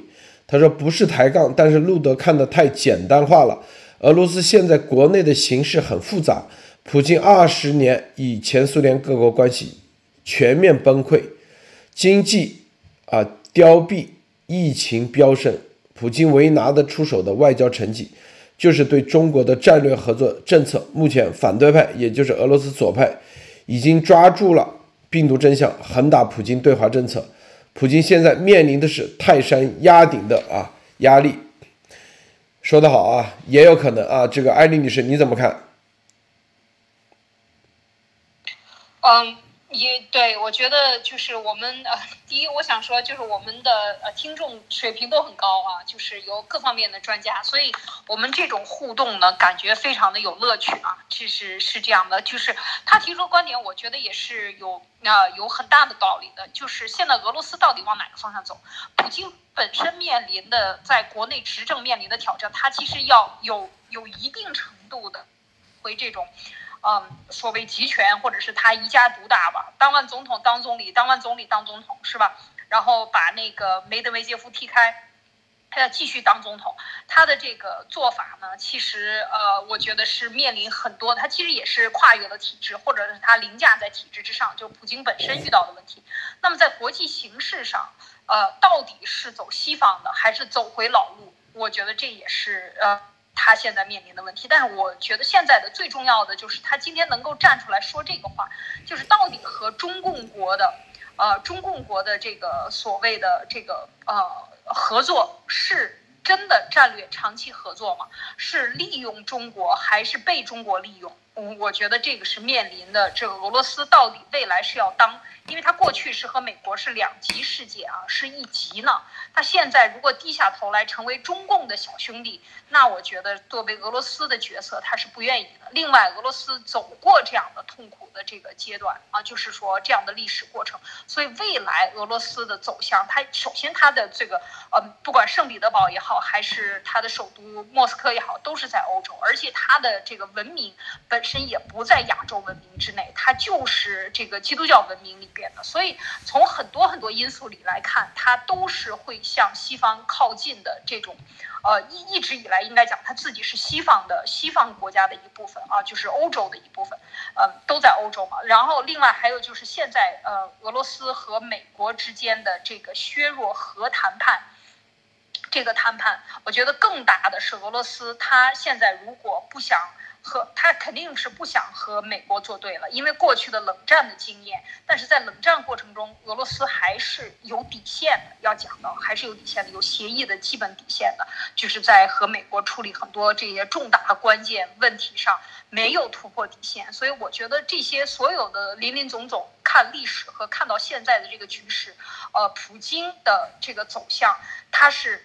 他说不是抬杠，但是路德看得太简单化了。俄罗斯现在国内的形势很复杂，普京二十年以前苏联各国关系全面崩溃，经济啊凋敝，疫情飙升，普京唯一拿得出手的外交成绩，就是对中国的战略合作政策。目前反对派，也就是俄罗斯左派，已经抓住了。病毒真相，横打普京对华政策。普京现在面临的是泰山压顶的啊压力。说得好啊，也有可能啊。这个艾丽女士你怎么看？嗯。也对，我觉得就是我们呃，第一，我想说就是我们的呃听众水平都很高啊，就是有各方面的专家，所以我们这种互动呢，感觉非常的有乐趣啊。其实是这样的，就是他提出观点，我觉得也是有啊有很大的道理的。就是现在俄罗斯到底往哪个方向走？普京本身面临的在国内执政面临的挑战，他其实要有有一定程度的回这种。嗯，所谓集权，或者是他一家独大吧，当完总统当总理，当完总理当总统，是吧？然后把那个梅德韦杰夫踢开，他要继续当总统。他的这个做法呢，其实呃，我觉得是面临很多，他其实也是跨越了体制，或者是他凌驾在体制之上，就普京本身遇到的问题。那么在国际形势上，呃，到底是走西方的，还是走回老路？我觉得这也是呃。他现在面临的问题，但是我觉得现在的最重要的就是他今天能够站出来说这个话，就是到底和中共国的，呃，中共国的这个所谓的这个呃合作是真的战略长期合作吗？是利用中国还是被中国利用？我觉得这个是面临的，这个俄罗斯到底未来是要当。因为他过去是和美国是两极世界啊，是一极呢。他现在如果低下头来成为中共的小兄弟，那我觉得作为俄罗斯的角色，他是不愿意的。另外，俄罗斯走过这样的痛苦的这个阶段啊，就是说这样的历史过程，所以未来俄罗斯的走向，它首先它的这个呃，不管圣彼得堡也好，还是它的首都莫斯科也好，都是在欧洲，而且它的这个文明本身也不在亚洲文明之内，它就是这个基督教文明里边的。所以从很多很多因素里来看，它都是会向西方靠近的这种，呃，一一直以来应该讲，它自己是西方的西方国家的一部分啊，就是欧洲的一部分，呃，都在欧洲嘛。然后另外还有就是现在呃，俄罗斯和美国之间的这个削弱核谈判，这个谈判，我觉得更大的是俄罗斯，它现在如果不想。和他肯定是不想和美国作对了，因为过去的冷战的经验。但是在冷战过程中，俄罗斯还是有底线的，要讲到还是有底线的，有协议的基本底线的，就是在和美国处理很多这些重大关键问题上没有突破底线。所以我觉得这些所有的林林总总，看历史和看到现在的这个局势，呃，普京的这个走向，他是。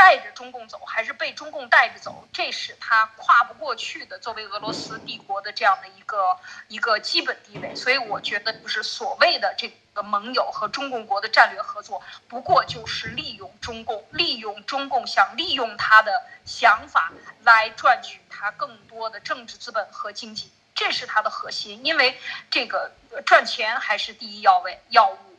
带着中共走，还是被中共带着走，这是他跨不过去的。作为俄罗斯帝国的这样的一个一个基本地位，所以我觉得就是所谓的这个盟友和中共国的战略合作，不过就是利用中共，利用中共想利用他的想法来赚取他更多的政治资本和经济，这是他的核心。因为这个赚钱还是第一要位要务。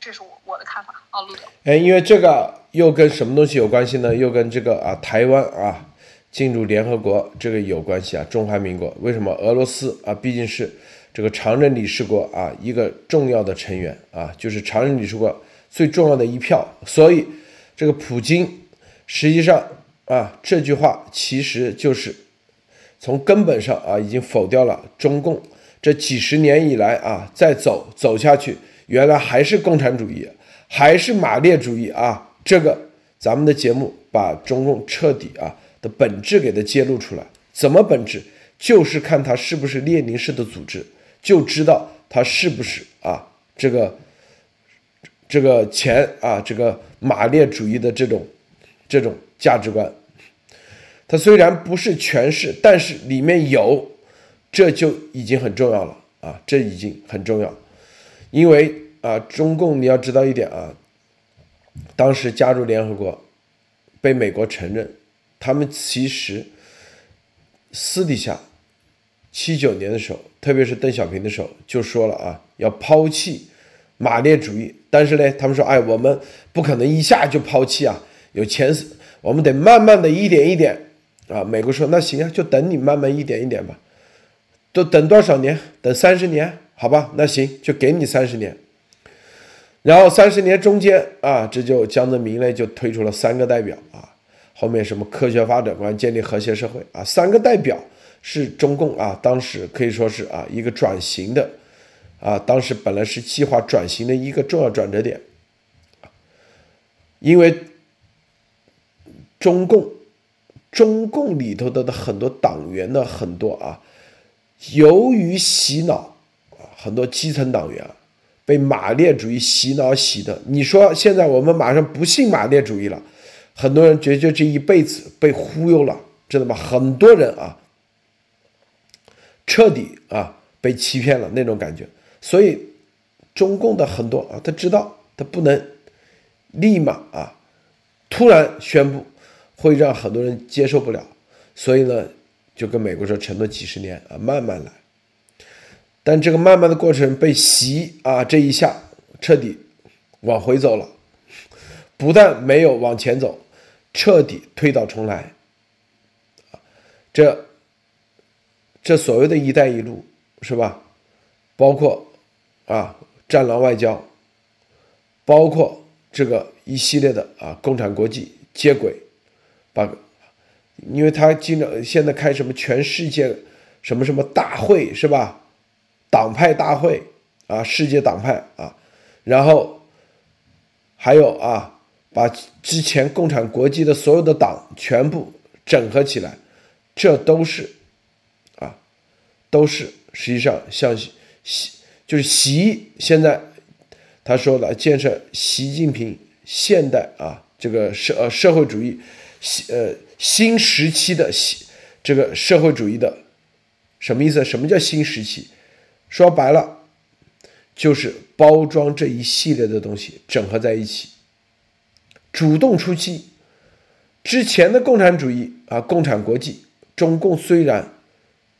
这是我我的看法啊，陆总。哎，因为这个又跟什么东西有关系呢？又跟这个啊，台湾啊进入联合国这个有关系啊。中华民国为什么？俄罗斯啊，毕竟是这个常任理事国啊，一个重要的成员啊，就是常任理事国最重要的一票。所以这个普京实际上啊，这句话其实就是从根本上啊，已经否掉了中共这几十年以来啊，再走走下去。原来还是共产主义，还是马列主义啊！这个咱们的节目把中共彻底啊的本质给它揭露出来。怎么本质？就是看它是不是列宁式的组织，就知道它是不是啊这个这个前啊这个马列主义的这种这种价值观。它虽然不是全是，但是里面有，这就已经很重要了啊！这已经很重要。因为啊，中共你要知道一点啊，当时加入联合国，被美国承认，他们其实私底下七九年的时候，特别是邓小平的时候就说了啊，要抛弃马列主义。但是呢，他们说，哎，我们不可能一下就抛弃啊，有前，我们得慢慢的一点一点啊。美国说，那行啊，就等你慢慢一点一点吧，都等多少年？等三十年？好吧，那行，就给你三十年。然后三十年中间啊，这就江泽民呢就推出了三个代表啊，后面什么科学发展观、建立和谐社会啊，三个代表是中共啊，当时可以说是啊一个转型的啊，当时本来是计划转型的一个重要转折点，因为中共中共里头的的很多党员的很多啊，由于洗脑。很多基层党员被马列主义洗脑洗的，你说现在我们马上不信马列主义了，很多人觉得这一辈子被忽悠了，知道吗？很多人啊，彻底啊被欺骗了那种感觉。所以中共的很多啊，他知道他不能立马啊突然宣布，会让很多人接受不了，所以呢，就跟美国说承诺几十年啊，慢慢来。但这个慢慢的过程被袭啊，这一下彻底往回走了，不但没有往前走，彻底推倒重来。这这所谓的一带一路是吧？包括啊战狼外交，包括这个一系列的啊共产国际接轨，把，因为他经常现在开什么全世界什么什么大会是吧？党派大会啊，世界党派啊，然后还有啊，把之前共产国际的所有的党全部整合起来，这都是啊，都是实际上像习就是习现在他说的建设习近平现代啊这个社呃社会主义呃新时期的这个社会主义的什么意思？什么叫新时期？说白了就是包装这一系列的东西整合在一起。主动出击，之前的共产主义啊，共产国际，中共虽然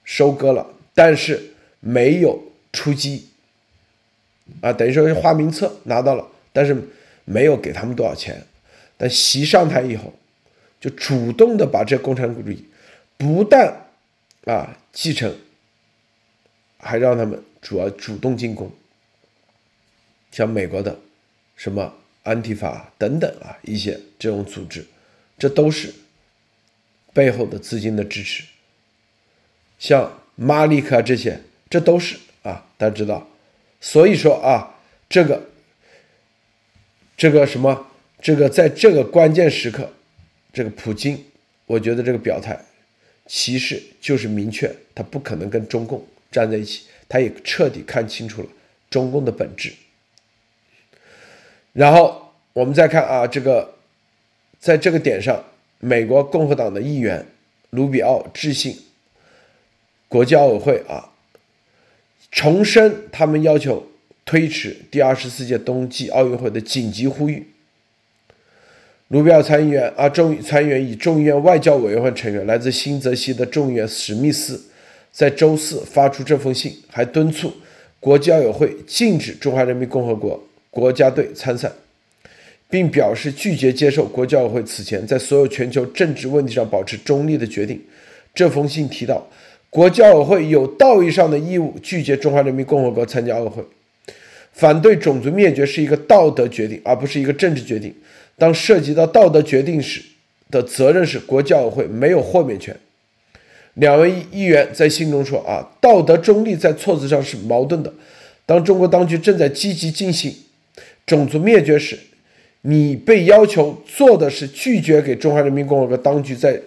收割了，但是没有出击啊，等于说是花名册拿到了，但是没有给他们多少钱。但习上台以后，就主动的把这共产主义不但啊继承，还让他们主要主动进攻，像美国的什么。安提法等等啊，一些这种组织，这都是背后的资金的支持。像马利克这些，这都是啊，大家知道。所以说啊，这个这个什么，这个在这个关键时刻，这个普京，我觉得这个表态，其实就是明确，他不可能跟中共站在一起，他也彻底看清楚了中共的本质。然后我们再看啊，这个在这个点上，美国共和党的议员卢比奥致信国际奥委会啊，重申他们要求推迟第二十四届冬季奥运会的紧急呼吁。卢比奥参议员啊，众参议员以众议院外交委员会成员来自新泽西的众议员史密斯在周四发出这封信，还敦促国际奥委会禁止中华人民共和国。国家队参赛，并表示拒绝接受国际奥委会此前在所有全球政治问题上保持中立的决定。这封信提到，国际奥委会有道义上的义务拒绝中华人民共和国参加奥运会。反对种族灭绝是一个道德决定，而不是一个政治决定。当涉及到道德决定时，的责任是国际奥委会没有豁免权。两位议员在信中说：“啊，道德中立在措辞上是矛盾的。当中国当局正在积极进行。”种族灭绝时，你被要求做的是拒绝给中华人民共和国当局在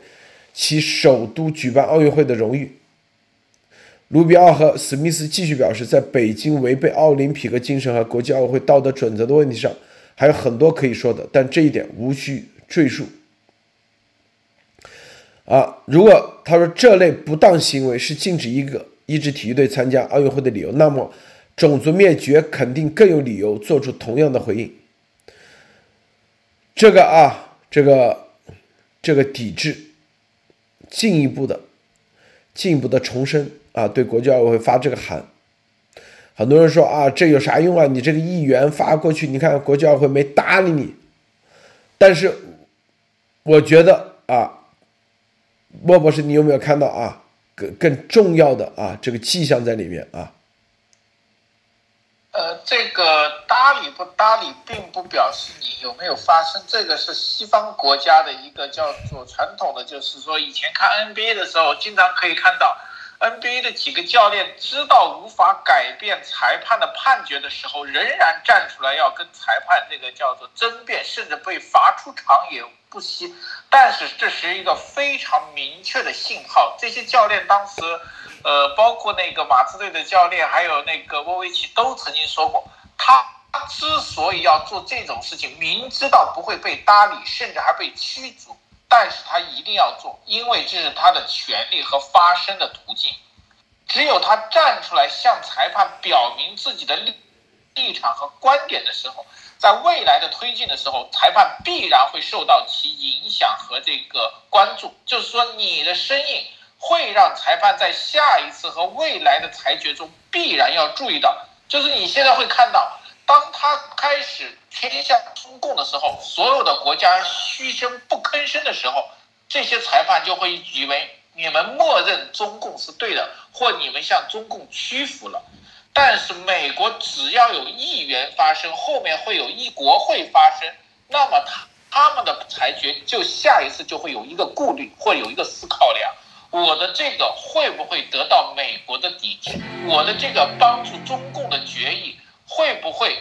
其首都举办奥运会的荣誉。卢比奥和史密斯继续表示，在北京违背奥林匹克精神和国际奥委会道德准则的问题上，还有很多可以说的，但这一点无需赘述。啊，如果他说这类不当行为是禁止一个一支体育队参加奥运会的理由，那么。种族灭绝肯定更有理由做出同样的回应。这个啊，这个这个抵制，进一步的、进一步的重申啊，对国际奥委会发这个函。很多人说啊，这有啥用啊？你这个议员发过去，你看国际奥委会没搭理你。但是，我觉得啊，莫博士，你有没有看到啊？更更重要的啊，这个迹象在里面啊？呃，这个搭理不搭理，并不表示你有没有发生。这个是西方国家的一个叫做传统的，就是说以前看 NBA 的时候，经常可以看到 NBA 的几个教练知道无法改变裁判的判决的时候，仍然站出来要跟裁判这个叫做争辩，甚至被罚出场也不惜。但是这是一个非常明确的信号，这些教练当时。呃，包括那个马刺队的教练，还有那个沃维奇都曾经说过，他之所以要做这种事情，明知道不会被搭理，甚至还被驱逐，但是他一定要做，因为这是他的权利和发声的途径。只有他站出来向裁判表明自己的立立场和观点的时候，在未来的推进的时候，裁判必然会受到其影响和这个关注。就是说，你的声音。会让裁判在下一次和未来的裁决中必然要注意到，就是你现在会看到，当他开始偏向中共的时候，所有的国家嘘声不吭声的时候，这些裁判就会以为你们默认中共是对的，或你们向中共屈服了。但是美国只要有议员发声，后面会有一国会发声，那么他他们的裁决就下一次就会有一个顾虑，或有一个思考量。我的这个会不会得到美国的抵制？我的这个帮助中共的决议会不会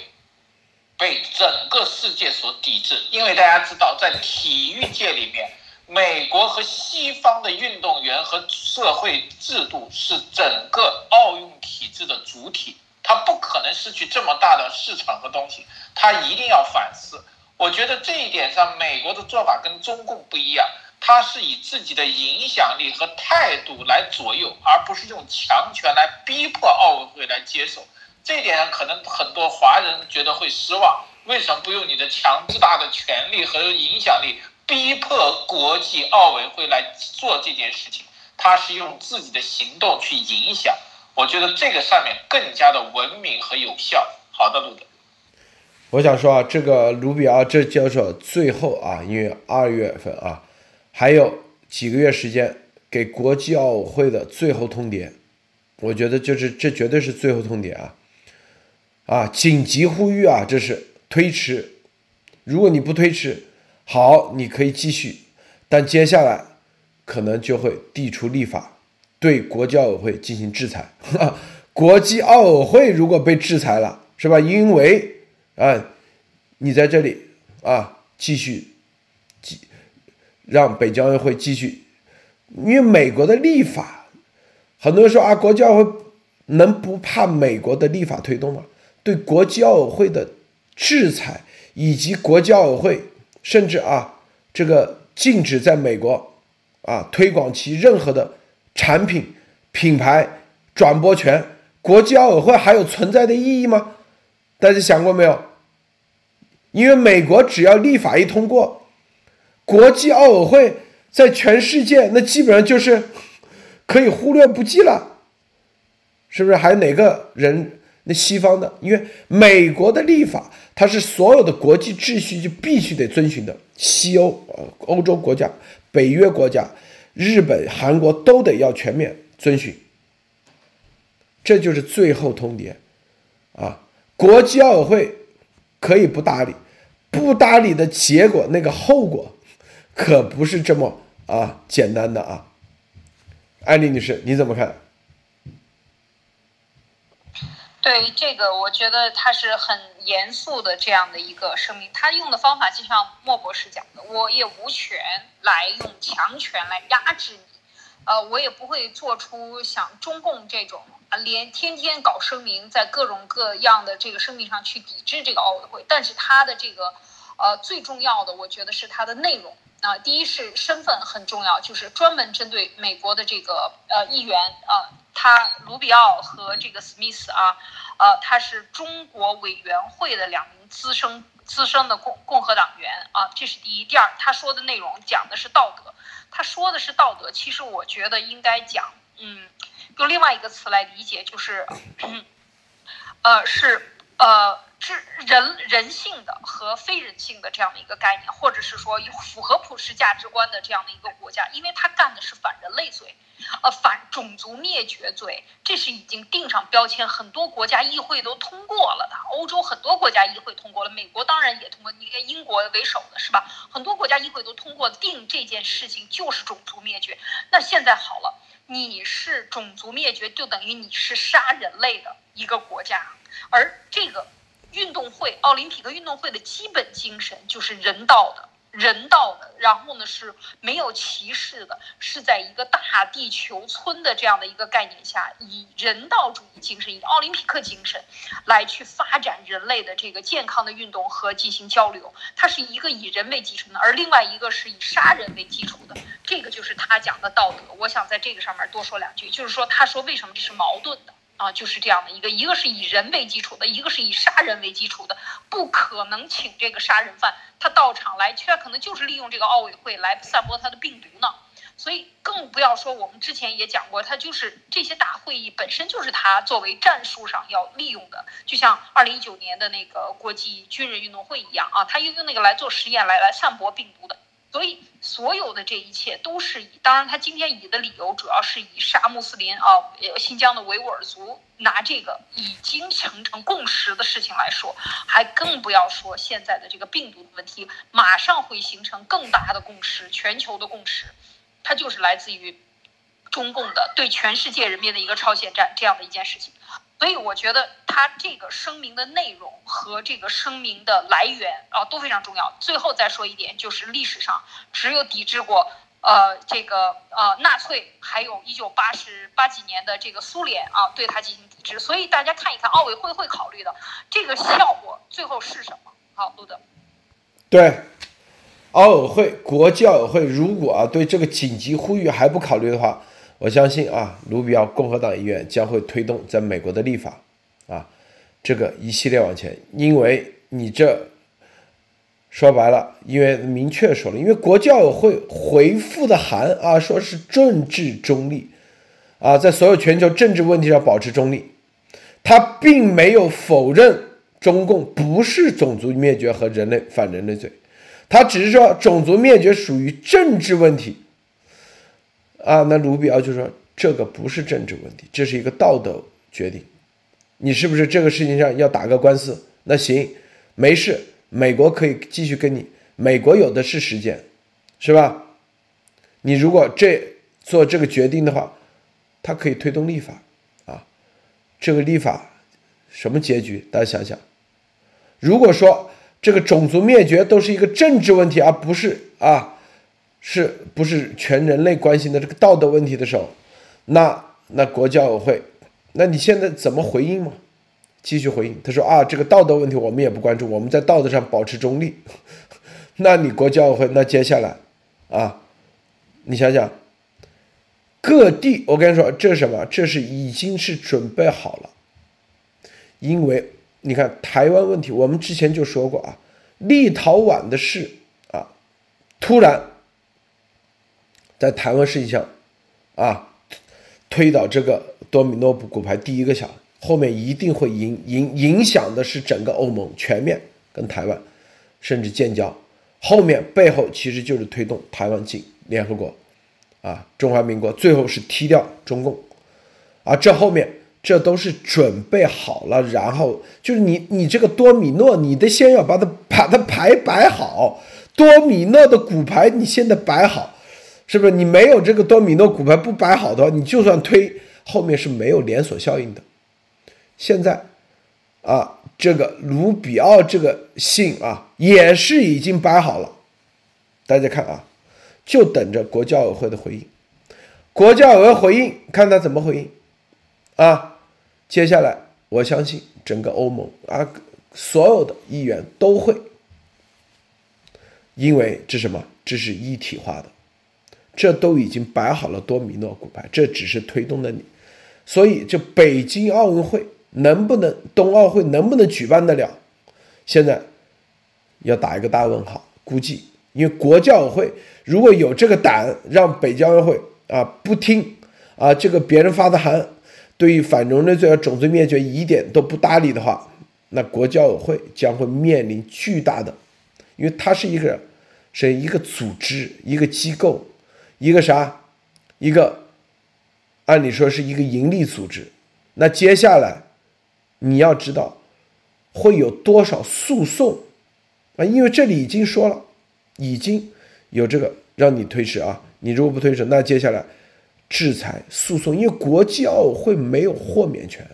被整个世界所抵制，因为大家知道，在体育界里面，美国和西方的运动员和社会制度是整个奥运体制的主体，他不可能失去这么大的市场和东西，他一定要反思。我觉得这一点上，美国的做法跟中共不一样，他是以自己的影响力和态度来左右，而不是用强权来逼迫奥委会来接受。这一点上，可能很多华人觉得会失望。为什么不用你的强制大的权力和影响力逼迫国际奥委会来做这件事情？他是用自己的行动去影响。我觉得这个上面更加的文明和有效。好的，路德。我想说啊，这个卢比奥这叫做最后啊，因为二月份啊，还有几个月时间给国际奥委会的最后通牒，我觉得就是这绝对是最后通牒啊，啊，紧急呼吁啊，这是推迟，如果你不推迟，好，你可以继续，但接下来可能就会递出立法，对国际奥委会进行制裁。*laughs* 国际奥委会如果被制裁了，是吧？因为啊，你在这里啊，继续，继让北京奥运会继续，因为美国的立法，很多人说啊，国际奥委会能不怕美国的立法推动吗？对国际奥委会的制裁，以及国际奥委会甚至啊，这个禁止在美国啊推广其任何的产品、品牌转播权，国际奥委会还有存在的意义吗？大家想过没有？因为美国只要立法一通过，国际奥委会在全世界那基本上就是可以忽略不计了，是不是？还有哪个人？那西方的，因为美国的立法，它是所有的国际秩序就必须得遵循的。西欧、呃欧洲国家、北约国家、日本、韩国都得要全面遵循。这就是最后通牒啊！国际奥委会可以不搭理，不搭理的结果，那个后果可不是这么啊简单的啊。艾丽女士，你怎么看？对这个，我觉得他是很严肃的这样的一个声明。他用的方法就像莫博士讲的，我也无权来用强权来压制你，呃，我也不会做出像中共这种。啊，连天天搞声明，在各种各样的这个声明上去抵制这个奥委会，但是他的这个，呃，最重要的，我觉得是他的内容啊。第一是身份很重要，就是专门针对美国的这个呃议员啊，他卢比奥和这个史密斯啊，呃，他是中国委员会的两名资深资深的共共和党员啊，这是第一。第二，他说的内容讲的是道德，他说的是道德，其实我觉得应该讲，嗯。用另外一个词来理解，就是，*coughs* 呃，是呃，是人人性的和非人性的这样的一个概念，或者是说符合普世价值观的这样的一个国家，因为他干的是反人类罪，呃，反种族灭绝罪，这是已经定上标签，很多国家议会都通过了的，欧洲很多国家议会通过了，美国当然也通过，你看英国为首的是吧？很多国家议会都通过定这件事情就是种族灭绝，那现在好了。你是种族灭绝，就等于你是杀人类的一个国家，而这个运动会、奥林匹克运动会的基本精神就是人道的。人道的，然后呢是没有歧视的，是在一个大地球村的这样的一个概念下，以人道主义精神、以奥林匹克精神来去发展人类的这个健康的运动和进行交流。它是一个以人为基础的，而另外一个是以杀人为基础的。这个就是他讲的道德。我想在这个上面多说两句，就是说他说为什么这是矛盾的。啊，就是这样的一个，一个是以人为基础的，一个是以杀人为基础的，不可能请这个杀人犯他到场来，他可能就是利用这个奥委会来散播他的病毒呢。所以更不要说我们之前也讲过，他就是这些大会议本身就是他作为战术上要利用的，就像二零一九年的那个国际军人运动会一样啊，他又用那个来做实验来来散播病毒的。所以，所有的这一切都是以，当然，他今天以的理由主要是以杀穆斯林啊，新疆的维吾尔族，拿这个已经形成共识的事情来说，还更不要说现在的这个病毒的问题，马上会形成更大的共识，全球的共识，它就是来自于中共的对全世界人民的一个超限战这样的一件事情。所以我觉得他这个声明的内容和这个声明的来源啊都非常重要。最后再说一点，就是历史上只有抵制过呃这个呃纳粹，还有一九八十八几年的这个苏联啊对他进行抵制。所以大家看一看奥委会会考虑的这个效果最后是什么？好，陆德。对，奥委会国际奥委会如果啊对这个紧急呼吁还不考虑的话。我相信啊，卢比奥共和党议员将会推动在美国的立法，啊，这个一系列往前，因为你这说白了，因为明确说了，因为国教委会回复的函啊，说是政治中立，啊，在所有全球政治问题上保持中立，他并没有否认中共不是种族灭绝和人类反人类罪，他只是说种族灭绝属于政治问题。啊，那卢比奥就说这个不是政治问题，这是一个道德决定。你是不是这个事情上要打个官司？那行，没事，美国可以继续跟你，美国有的是时间，是吧？你如果这做这个决定的话，他可以推动立法啊。这个立法什么结局？大家想想，如果说这个种族灭绝都是一个政治问题，而不是啊。是不是全人类关心的这个道德问题的时候，那那国教委会，那你现在怎么回应嘛？继续回应，他说啊，这个道德问题我们也不关注，我们在道德上保持中立。*laughs* 那你国教委会，那接下来啊，你想想，各地，我跟你说，这是什么？这是已经是准备好了，因为你看台湾问题，我们之前就说过啊，立陶宛的事啊，突然。在台湾事情上，啊，推倒这个多米诺骨牌第一个响，后面一定会影影影响的是整个欧盟全面跟台湾，甚至建交，后面背后其实就是推动台湾进联合国，啊，中华民国最后是踢掉中共，啊，这后面这都是准备好了，然后就是你你这个多米诺，你得先要把它把它牌摆好，多米诺的骨牌你先得摆好。是不是你没有这个多米诺骨牌不摆好的话，你就算推后面是没有连锁效应的。现在啊，这个卢比奥这个信啊，也是已经摆好了。大家看啊，就等着国教委会的回应。国教委会回应，看他怎么回应啊。接下来，我相信整个欧盟啊，所有的议员都会，因为这什么？这是一体化的。这都已经摆好了多米诺骨牌，这只是推动的你，所以这北京奥运会能不能冬奥会能不能举办得了？现在要打一个大问号。估计因为国教委会如果有这个胆，让北京奥运会啊不听啊这个别人发的函，对于反人类罪和种族灭绝一点都不搭理的话，那国教委会将会面临巨大的，因为它是一个是一个组织一个机构。一个啥？一个，按理说是一个盈利组织。那接下来，你要知道会有多少诉讼啊？因为这里已经说了，已经有这个让你推迟啊。你如果不推迟，那接下来制裁诉讼，因为国际奥委会没有豁免权，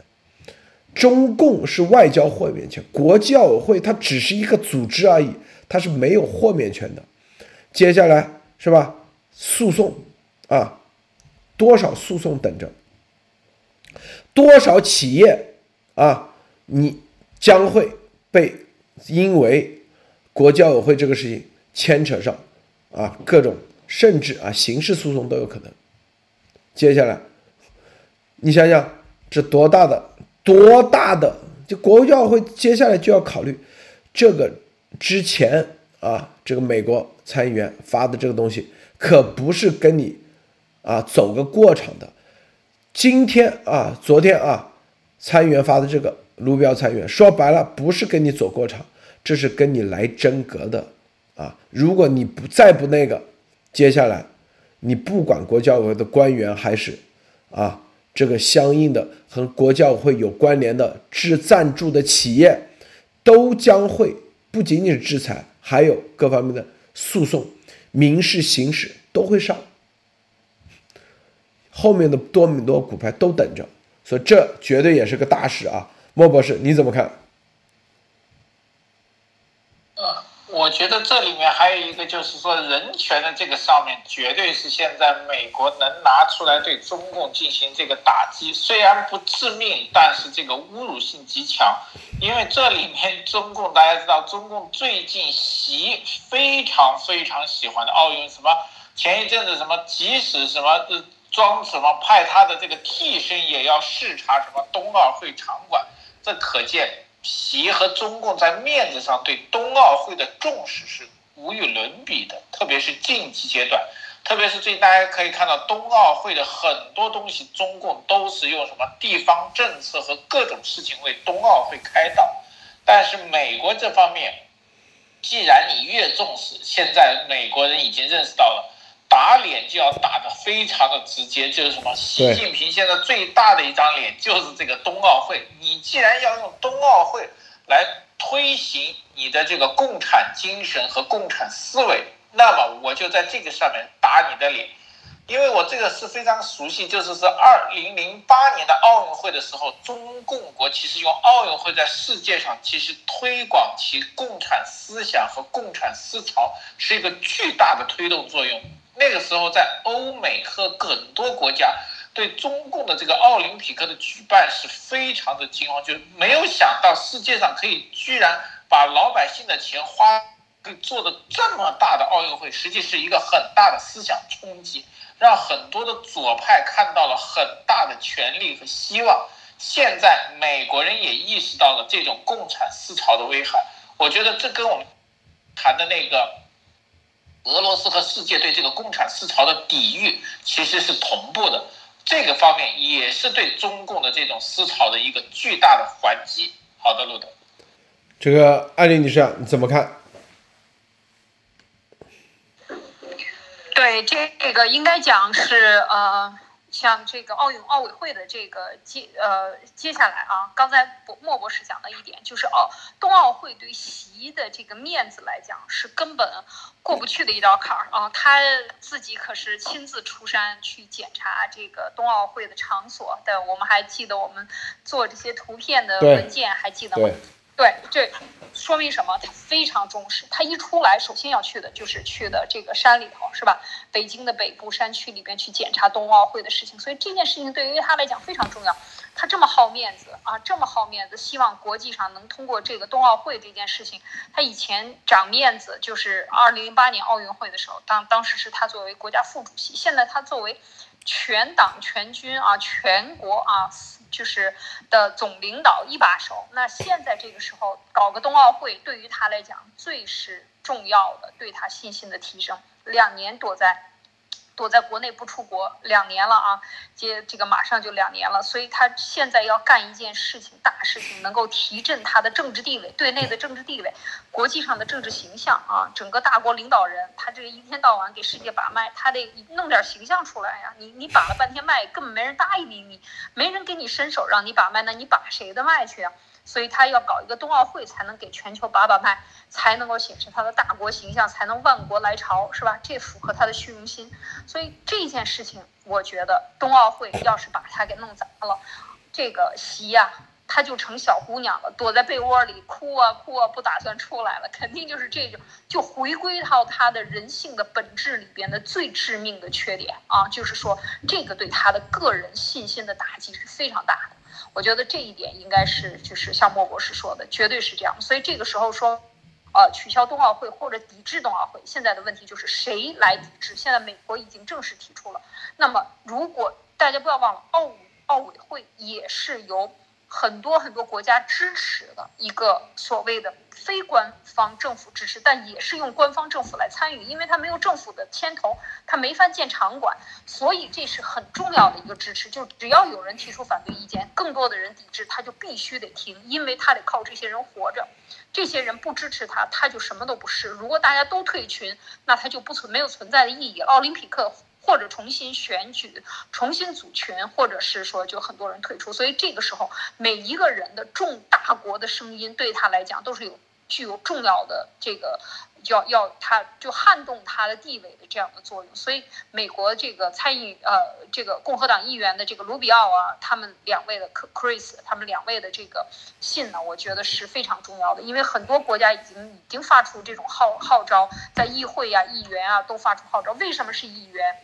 中共是外交豁免权，国际奥委会它只是一个组织而已，它是没有豁免权的。接下来是吧？诉讼啊，多少诉讼等着？多少企业啊，你将会被因为国教委会这个事情牵扯上啊，各种甚至啊刑事诉讼都有可能。接下来，你想想，这多大的多大的？就国教委会接下来就要考虑这个之前啊，这个美国参议员发的这个东西。可不是跟你啊走个过场的。今天啊，昨天啊，参议员发的这个卢比奥参议员说白了，不是跟你走过场，这是跟你来真格的啊！如果你不再不那个，接下来你不管国教委会的官员还是啊这个相应的和国教会有关联的制赞助的企业，都将会不仅仅是制裁，还有各方面的诉讼。民事、刑事都会上，后面的多米诺骨牌都等着，所以这绝对也是个大事啊。莫博士，你怎么看？我觉得这里面还有一个，就是说人权的这个上面，绝对是现在美国能拿出来对中共进行这个打击，虽然不致命，但是这个侮辱性极强。因为这里面中共大家知道，中共最近习非常非常喜欢的奥运什么，前一阵子什么，即使什么装什么派他的这个替身也要视察什么冬奥会场馆，这可见。习和中共在面子上对冬奥会的重视是无与伦比的，特别是近期阶段，特别是最近大家可以看到冬奥会的很多东西，中共都是用什么地方政策和各种事情为冬奥会开道，但是美国这方面，既然你越重视，现在美国人已经认识到了。打脸就要打得非常的直接，就是什么？习近平现在最大的一张脸就是这个冬奥会。你既然要用冬奥会来推行你的这个共产精神和共产思维，那么我就在这个上面打你的脸。因为我这个是非常熟悉，就是是二零零八年的奥运会的时候，中共国其实用奥运会在世界上其实推广其共产思想和共产思潮是一个巨大的推动作用。那个时候，在欧美和很多国家对中共的这个奥林匹克的举办是非常的惊慌，就没有想到世界上可以居然把老百姓的钱花做的这么大的奥运会，实际是一个很大的思想冲击，让很多的左派看到了很大的权利和希望。现在美国人也意识到了这种共产思潮的危害，我觉得这跟我们谈的那个。俄罗斯和世界对这个共产思潮的抵御其实是同步的，这个方面也是对中共的这种思潮的一个巨大的还击。好的，路德，这个艾丽女士你怎么看？对，这这个应该讲是呃。像这个奥运奥委会的这个接呃接下来啊，刚才博莫博士讲的一点就是哦，冬奥会对习的这个面子来讲是根本过不去的一道坎儿啊，他自己可是亲自出山去检查这个冬奥会的场所的，我们还记得我们做这些图片的文件还记得吗？对，这说明什么？他非常重视。他一出来，首先要去的就是去的这个山里头，是吧？北京的北部山区里边去检查冬奥会的事情。所以这件事情对于他来讲非常重要。他这么好面子啊，这么好面子，希望国际上能通过这个冬奥会这件事情。他以前长面子就是二零零八年奥运会的时候，当当时是他作为国家副主席，现在他作为全党全军啊，全国啊。就是的总领导一把手，那现在这个时候搞个冬奥会，对于他来讲最是重要的，对他信心的提升。两年躲在。躲在国内不出国两年了啊，接这个马上就两年了，所以他现在要干一件事情，大事情，能够提振他的政治地位，对内的政治地位，国际上的政治形象啊，整个大国领导人，他这个一天到晚给世界把脉，他得弄点形象出来呀。你你把了半天脉，根本没人搭理你，没人给你伸手让你把脉，那你把谁的脉去啊？所以他要搞一个冬奥会，才能给全球把把脉，才能够显示他的大国形象，才能万国来朝，是吧？这符合他的虚荣心。所以这件事情，我觉得冬奥会要是把他给弄砸了，这个席呀，他就成小姑娘了，躲在被窝里哭啊哭啊，不打算出来了。肯定就是这种，就回归到他的人性的本质里边的最致命的缺点啊，就是说这个对他的个人信心的打击是非常大的。我觉得这一点应该是，就是像莫博士说的，绝对是这样。所以这个时候说，呃，取消冬奥会或者抵制冬奥会，现在的问题就是谁来抵制？现在美国已经正式提出了。那么，如果大家不要忘了，奥奥委会也是由。很多很多国家支持的一个所谓的非官方政府支持，但也是用官方政府来参与，因为它没有政府的牵头，它没法建场馆，所以这是很重要的一个支持。就只要有人提出反对意见，更多的人抵制，他就必须得听，因为他得靠这些人活着。这些人不支持他，他就什么都不是。如果大家都退群，那他就不存没有存在的意义。奥林匹克。或者重新选举、重新组群，或者是说就很多人退出，所以这个时候每一个人的重大国的声音对他来讲都是有具有重要的这个。要要他就撼动他的地位的这样的作用，所以美国这个参议呃这个共和党议员的这个卢比奥啊，他们两位的 Chris，他们两位的这个信呢，我觉得是非常重要的，因为很多国家已经已经发出这种号号召，在议会啊、议员啊都发出号召，为什么是议员？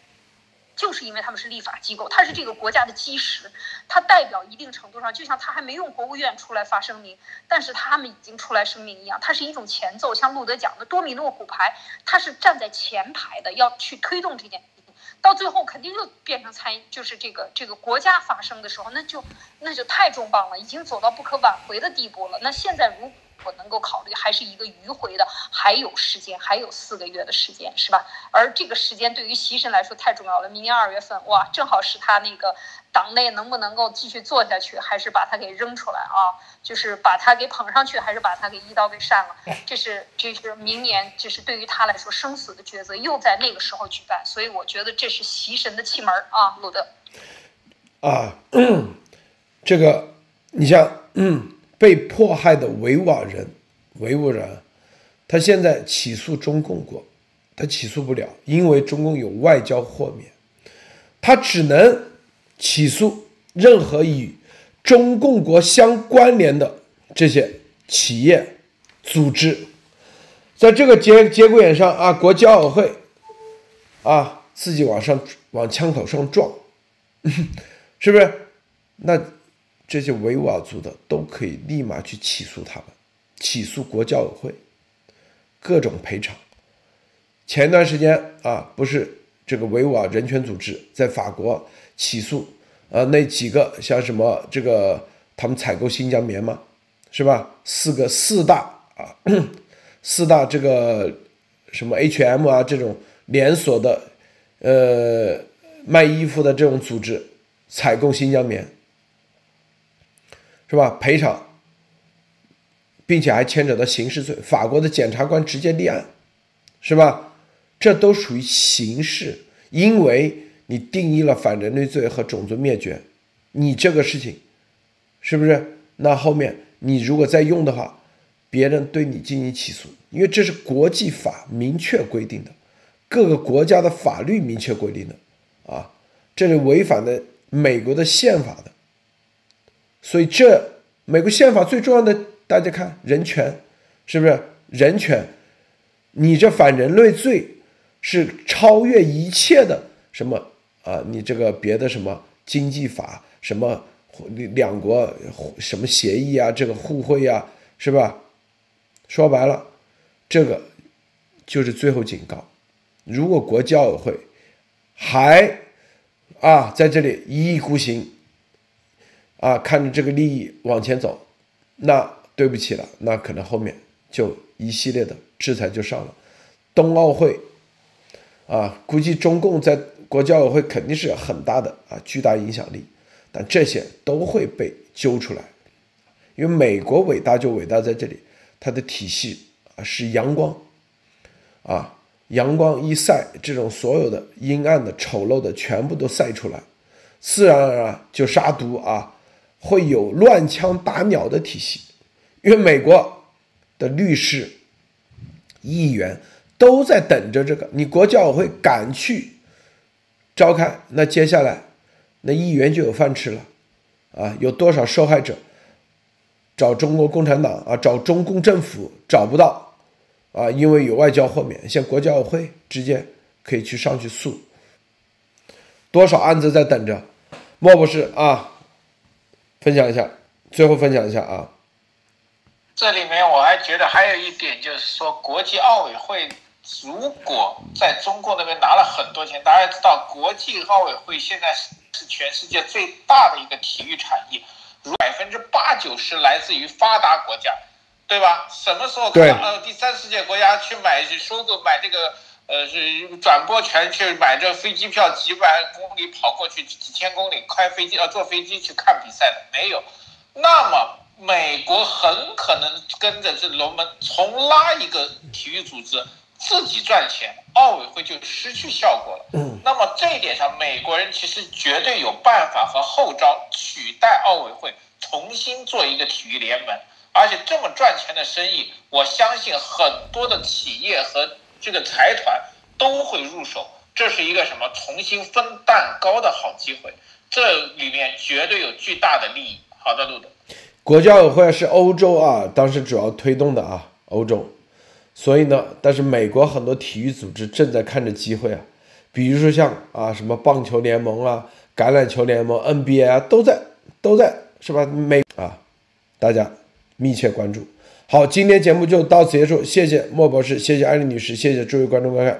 就是因为他们是立法机构，它是这个国家的基石，它代表一定程度上，就像他还没用国务院出来发声明，但是他们已经出来声明一样，它是一种前奏。像路德讲的多米诺骨牌，它是站在前排的，要去推动这件事情，到最后肯定就变成参，就是这个这个国家发生的时候，那就那就太重磅了，已经走到不可挽回的地步了。那现在如。我能够考虑，还是一个迂回的，还有时间，还有四个月的时间，是吧？而这个时间对于习神来说太重要了。明年二月份，哇，正好是他那个党内能不能够继续做下去，还是把他给扔出来啊？就是把他给捧上去，还是把他给一刀给扇了？这是这是明年，这是对于他来说生死的抉择，又在那个时候举办，所以我觉得这是习神的气门啊，鲁德。啊，这个你像。被迫害的维吾尔人，维吾尔人，他现在起诉中共国，他起诉不了，因为中共有外交豁免，他只能起诉任何与中共国相关联的这些企业、组织，在这个节节骨眼上啊，国际奥委会啊，自己往上往枪口上撞，*laughs* 是不是？那。这些维吾尔族的都可以立马去起诉他们，起诉国教委会，各种赔偿。前一段时间啊，不是这个维吾尔人权组织在法国起诉，呃，那几个像什么这个他们采购新疆棉吗？是吧？四个四大啊，*coughs* 四大这个什么 H&M 啊这种连锁的，呃，卖衣服的这种组织采购新疆棉。是吧？赔偿，并且还牵扯到刑事罪，法国的检察官直接立案，是吧？这都属于刑事，因为你定义了反人类罪和种族灭绝，你这个事情，是不是？那后面你如果再用的话，别人对你进行起诉，因为这是国际法明确规定的，各个国家的法律明确规定的，啊，这里违反的美国的宪法的。所以，这美国宪法最重要的，大家看人权，是不是人权？你这反人类罪是超越一切的什么啊？你这个别的什么经济法，什么两国什么协议啊，这个互惠啊，是吧？说白了，这个就是最后警告。如果国教委会还啊在这里一意孤行。啊，看着这个利益往前走，那对不起了，那可能后面就一系列的制裁就上了。冬奥会，啊，估计中共在国际奥委会肯定是很大的啊巨大影响力，但这些都会被揪出来，因为美国伟大就伟大在这里，它的体系啊是阳光，啊，阳光一晒，这种所有的阴暗的丑陋的全部都晒出来，自然而然就杀毒啊。会有乱枪打鸟的体系，因为美国的律师、议员都在等着这个。你国教委会敢去召开，那接下来那议员就有饭吃了啊！有多少受害者找中国共产党啊，找中共政府找不到啊？因为有外交豁免，像国教委会直接可以去上去诉，多少案子在等着？莫不是啊？分享一下，最后分享一下啊。这里面我还觉得还有一点，就是说国际奥委会如果在中国那边拿了很多钱，大家知道国际奥委会现在是是全世界最大的一个体育产业，百分之八九十来自于发达国家，对吧？什么时候看到第三世界国家去买收购买这个？呃，是转播权去买这飞机票，几百公里跑过去，几千公里开飞机，呃，坐飞机去看比赛的没有。那么美国很可能跟着这龙门重拉一个体育组织，自己赚钱，奥委会就失去效果了。那么这一点上，美国人其实绝对有办法和后招取代奥委会，重新做一个体育联盟。而且这么赚钱的生意，我相信很多的企业和这个财团都会入手。这是一个什么重新分蛋糕的好机会？这里面绝对有巨大的利益。好的，路德。国教委会是欧洲啊，当时主要推动的啊，欧洲。所以呢，但是美国很多体育组织正在看着机会啊，比如说像啊什么棒球联盟啊、橄榄球联盟、NBA 啊，都在都在是吧？美啊，大家密切关注。好，今天节目就到此结束，谢谢莫博士，谢谢艾丽女士，谢谢诸位观众观看。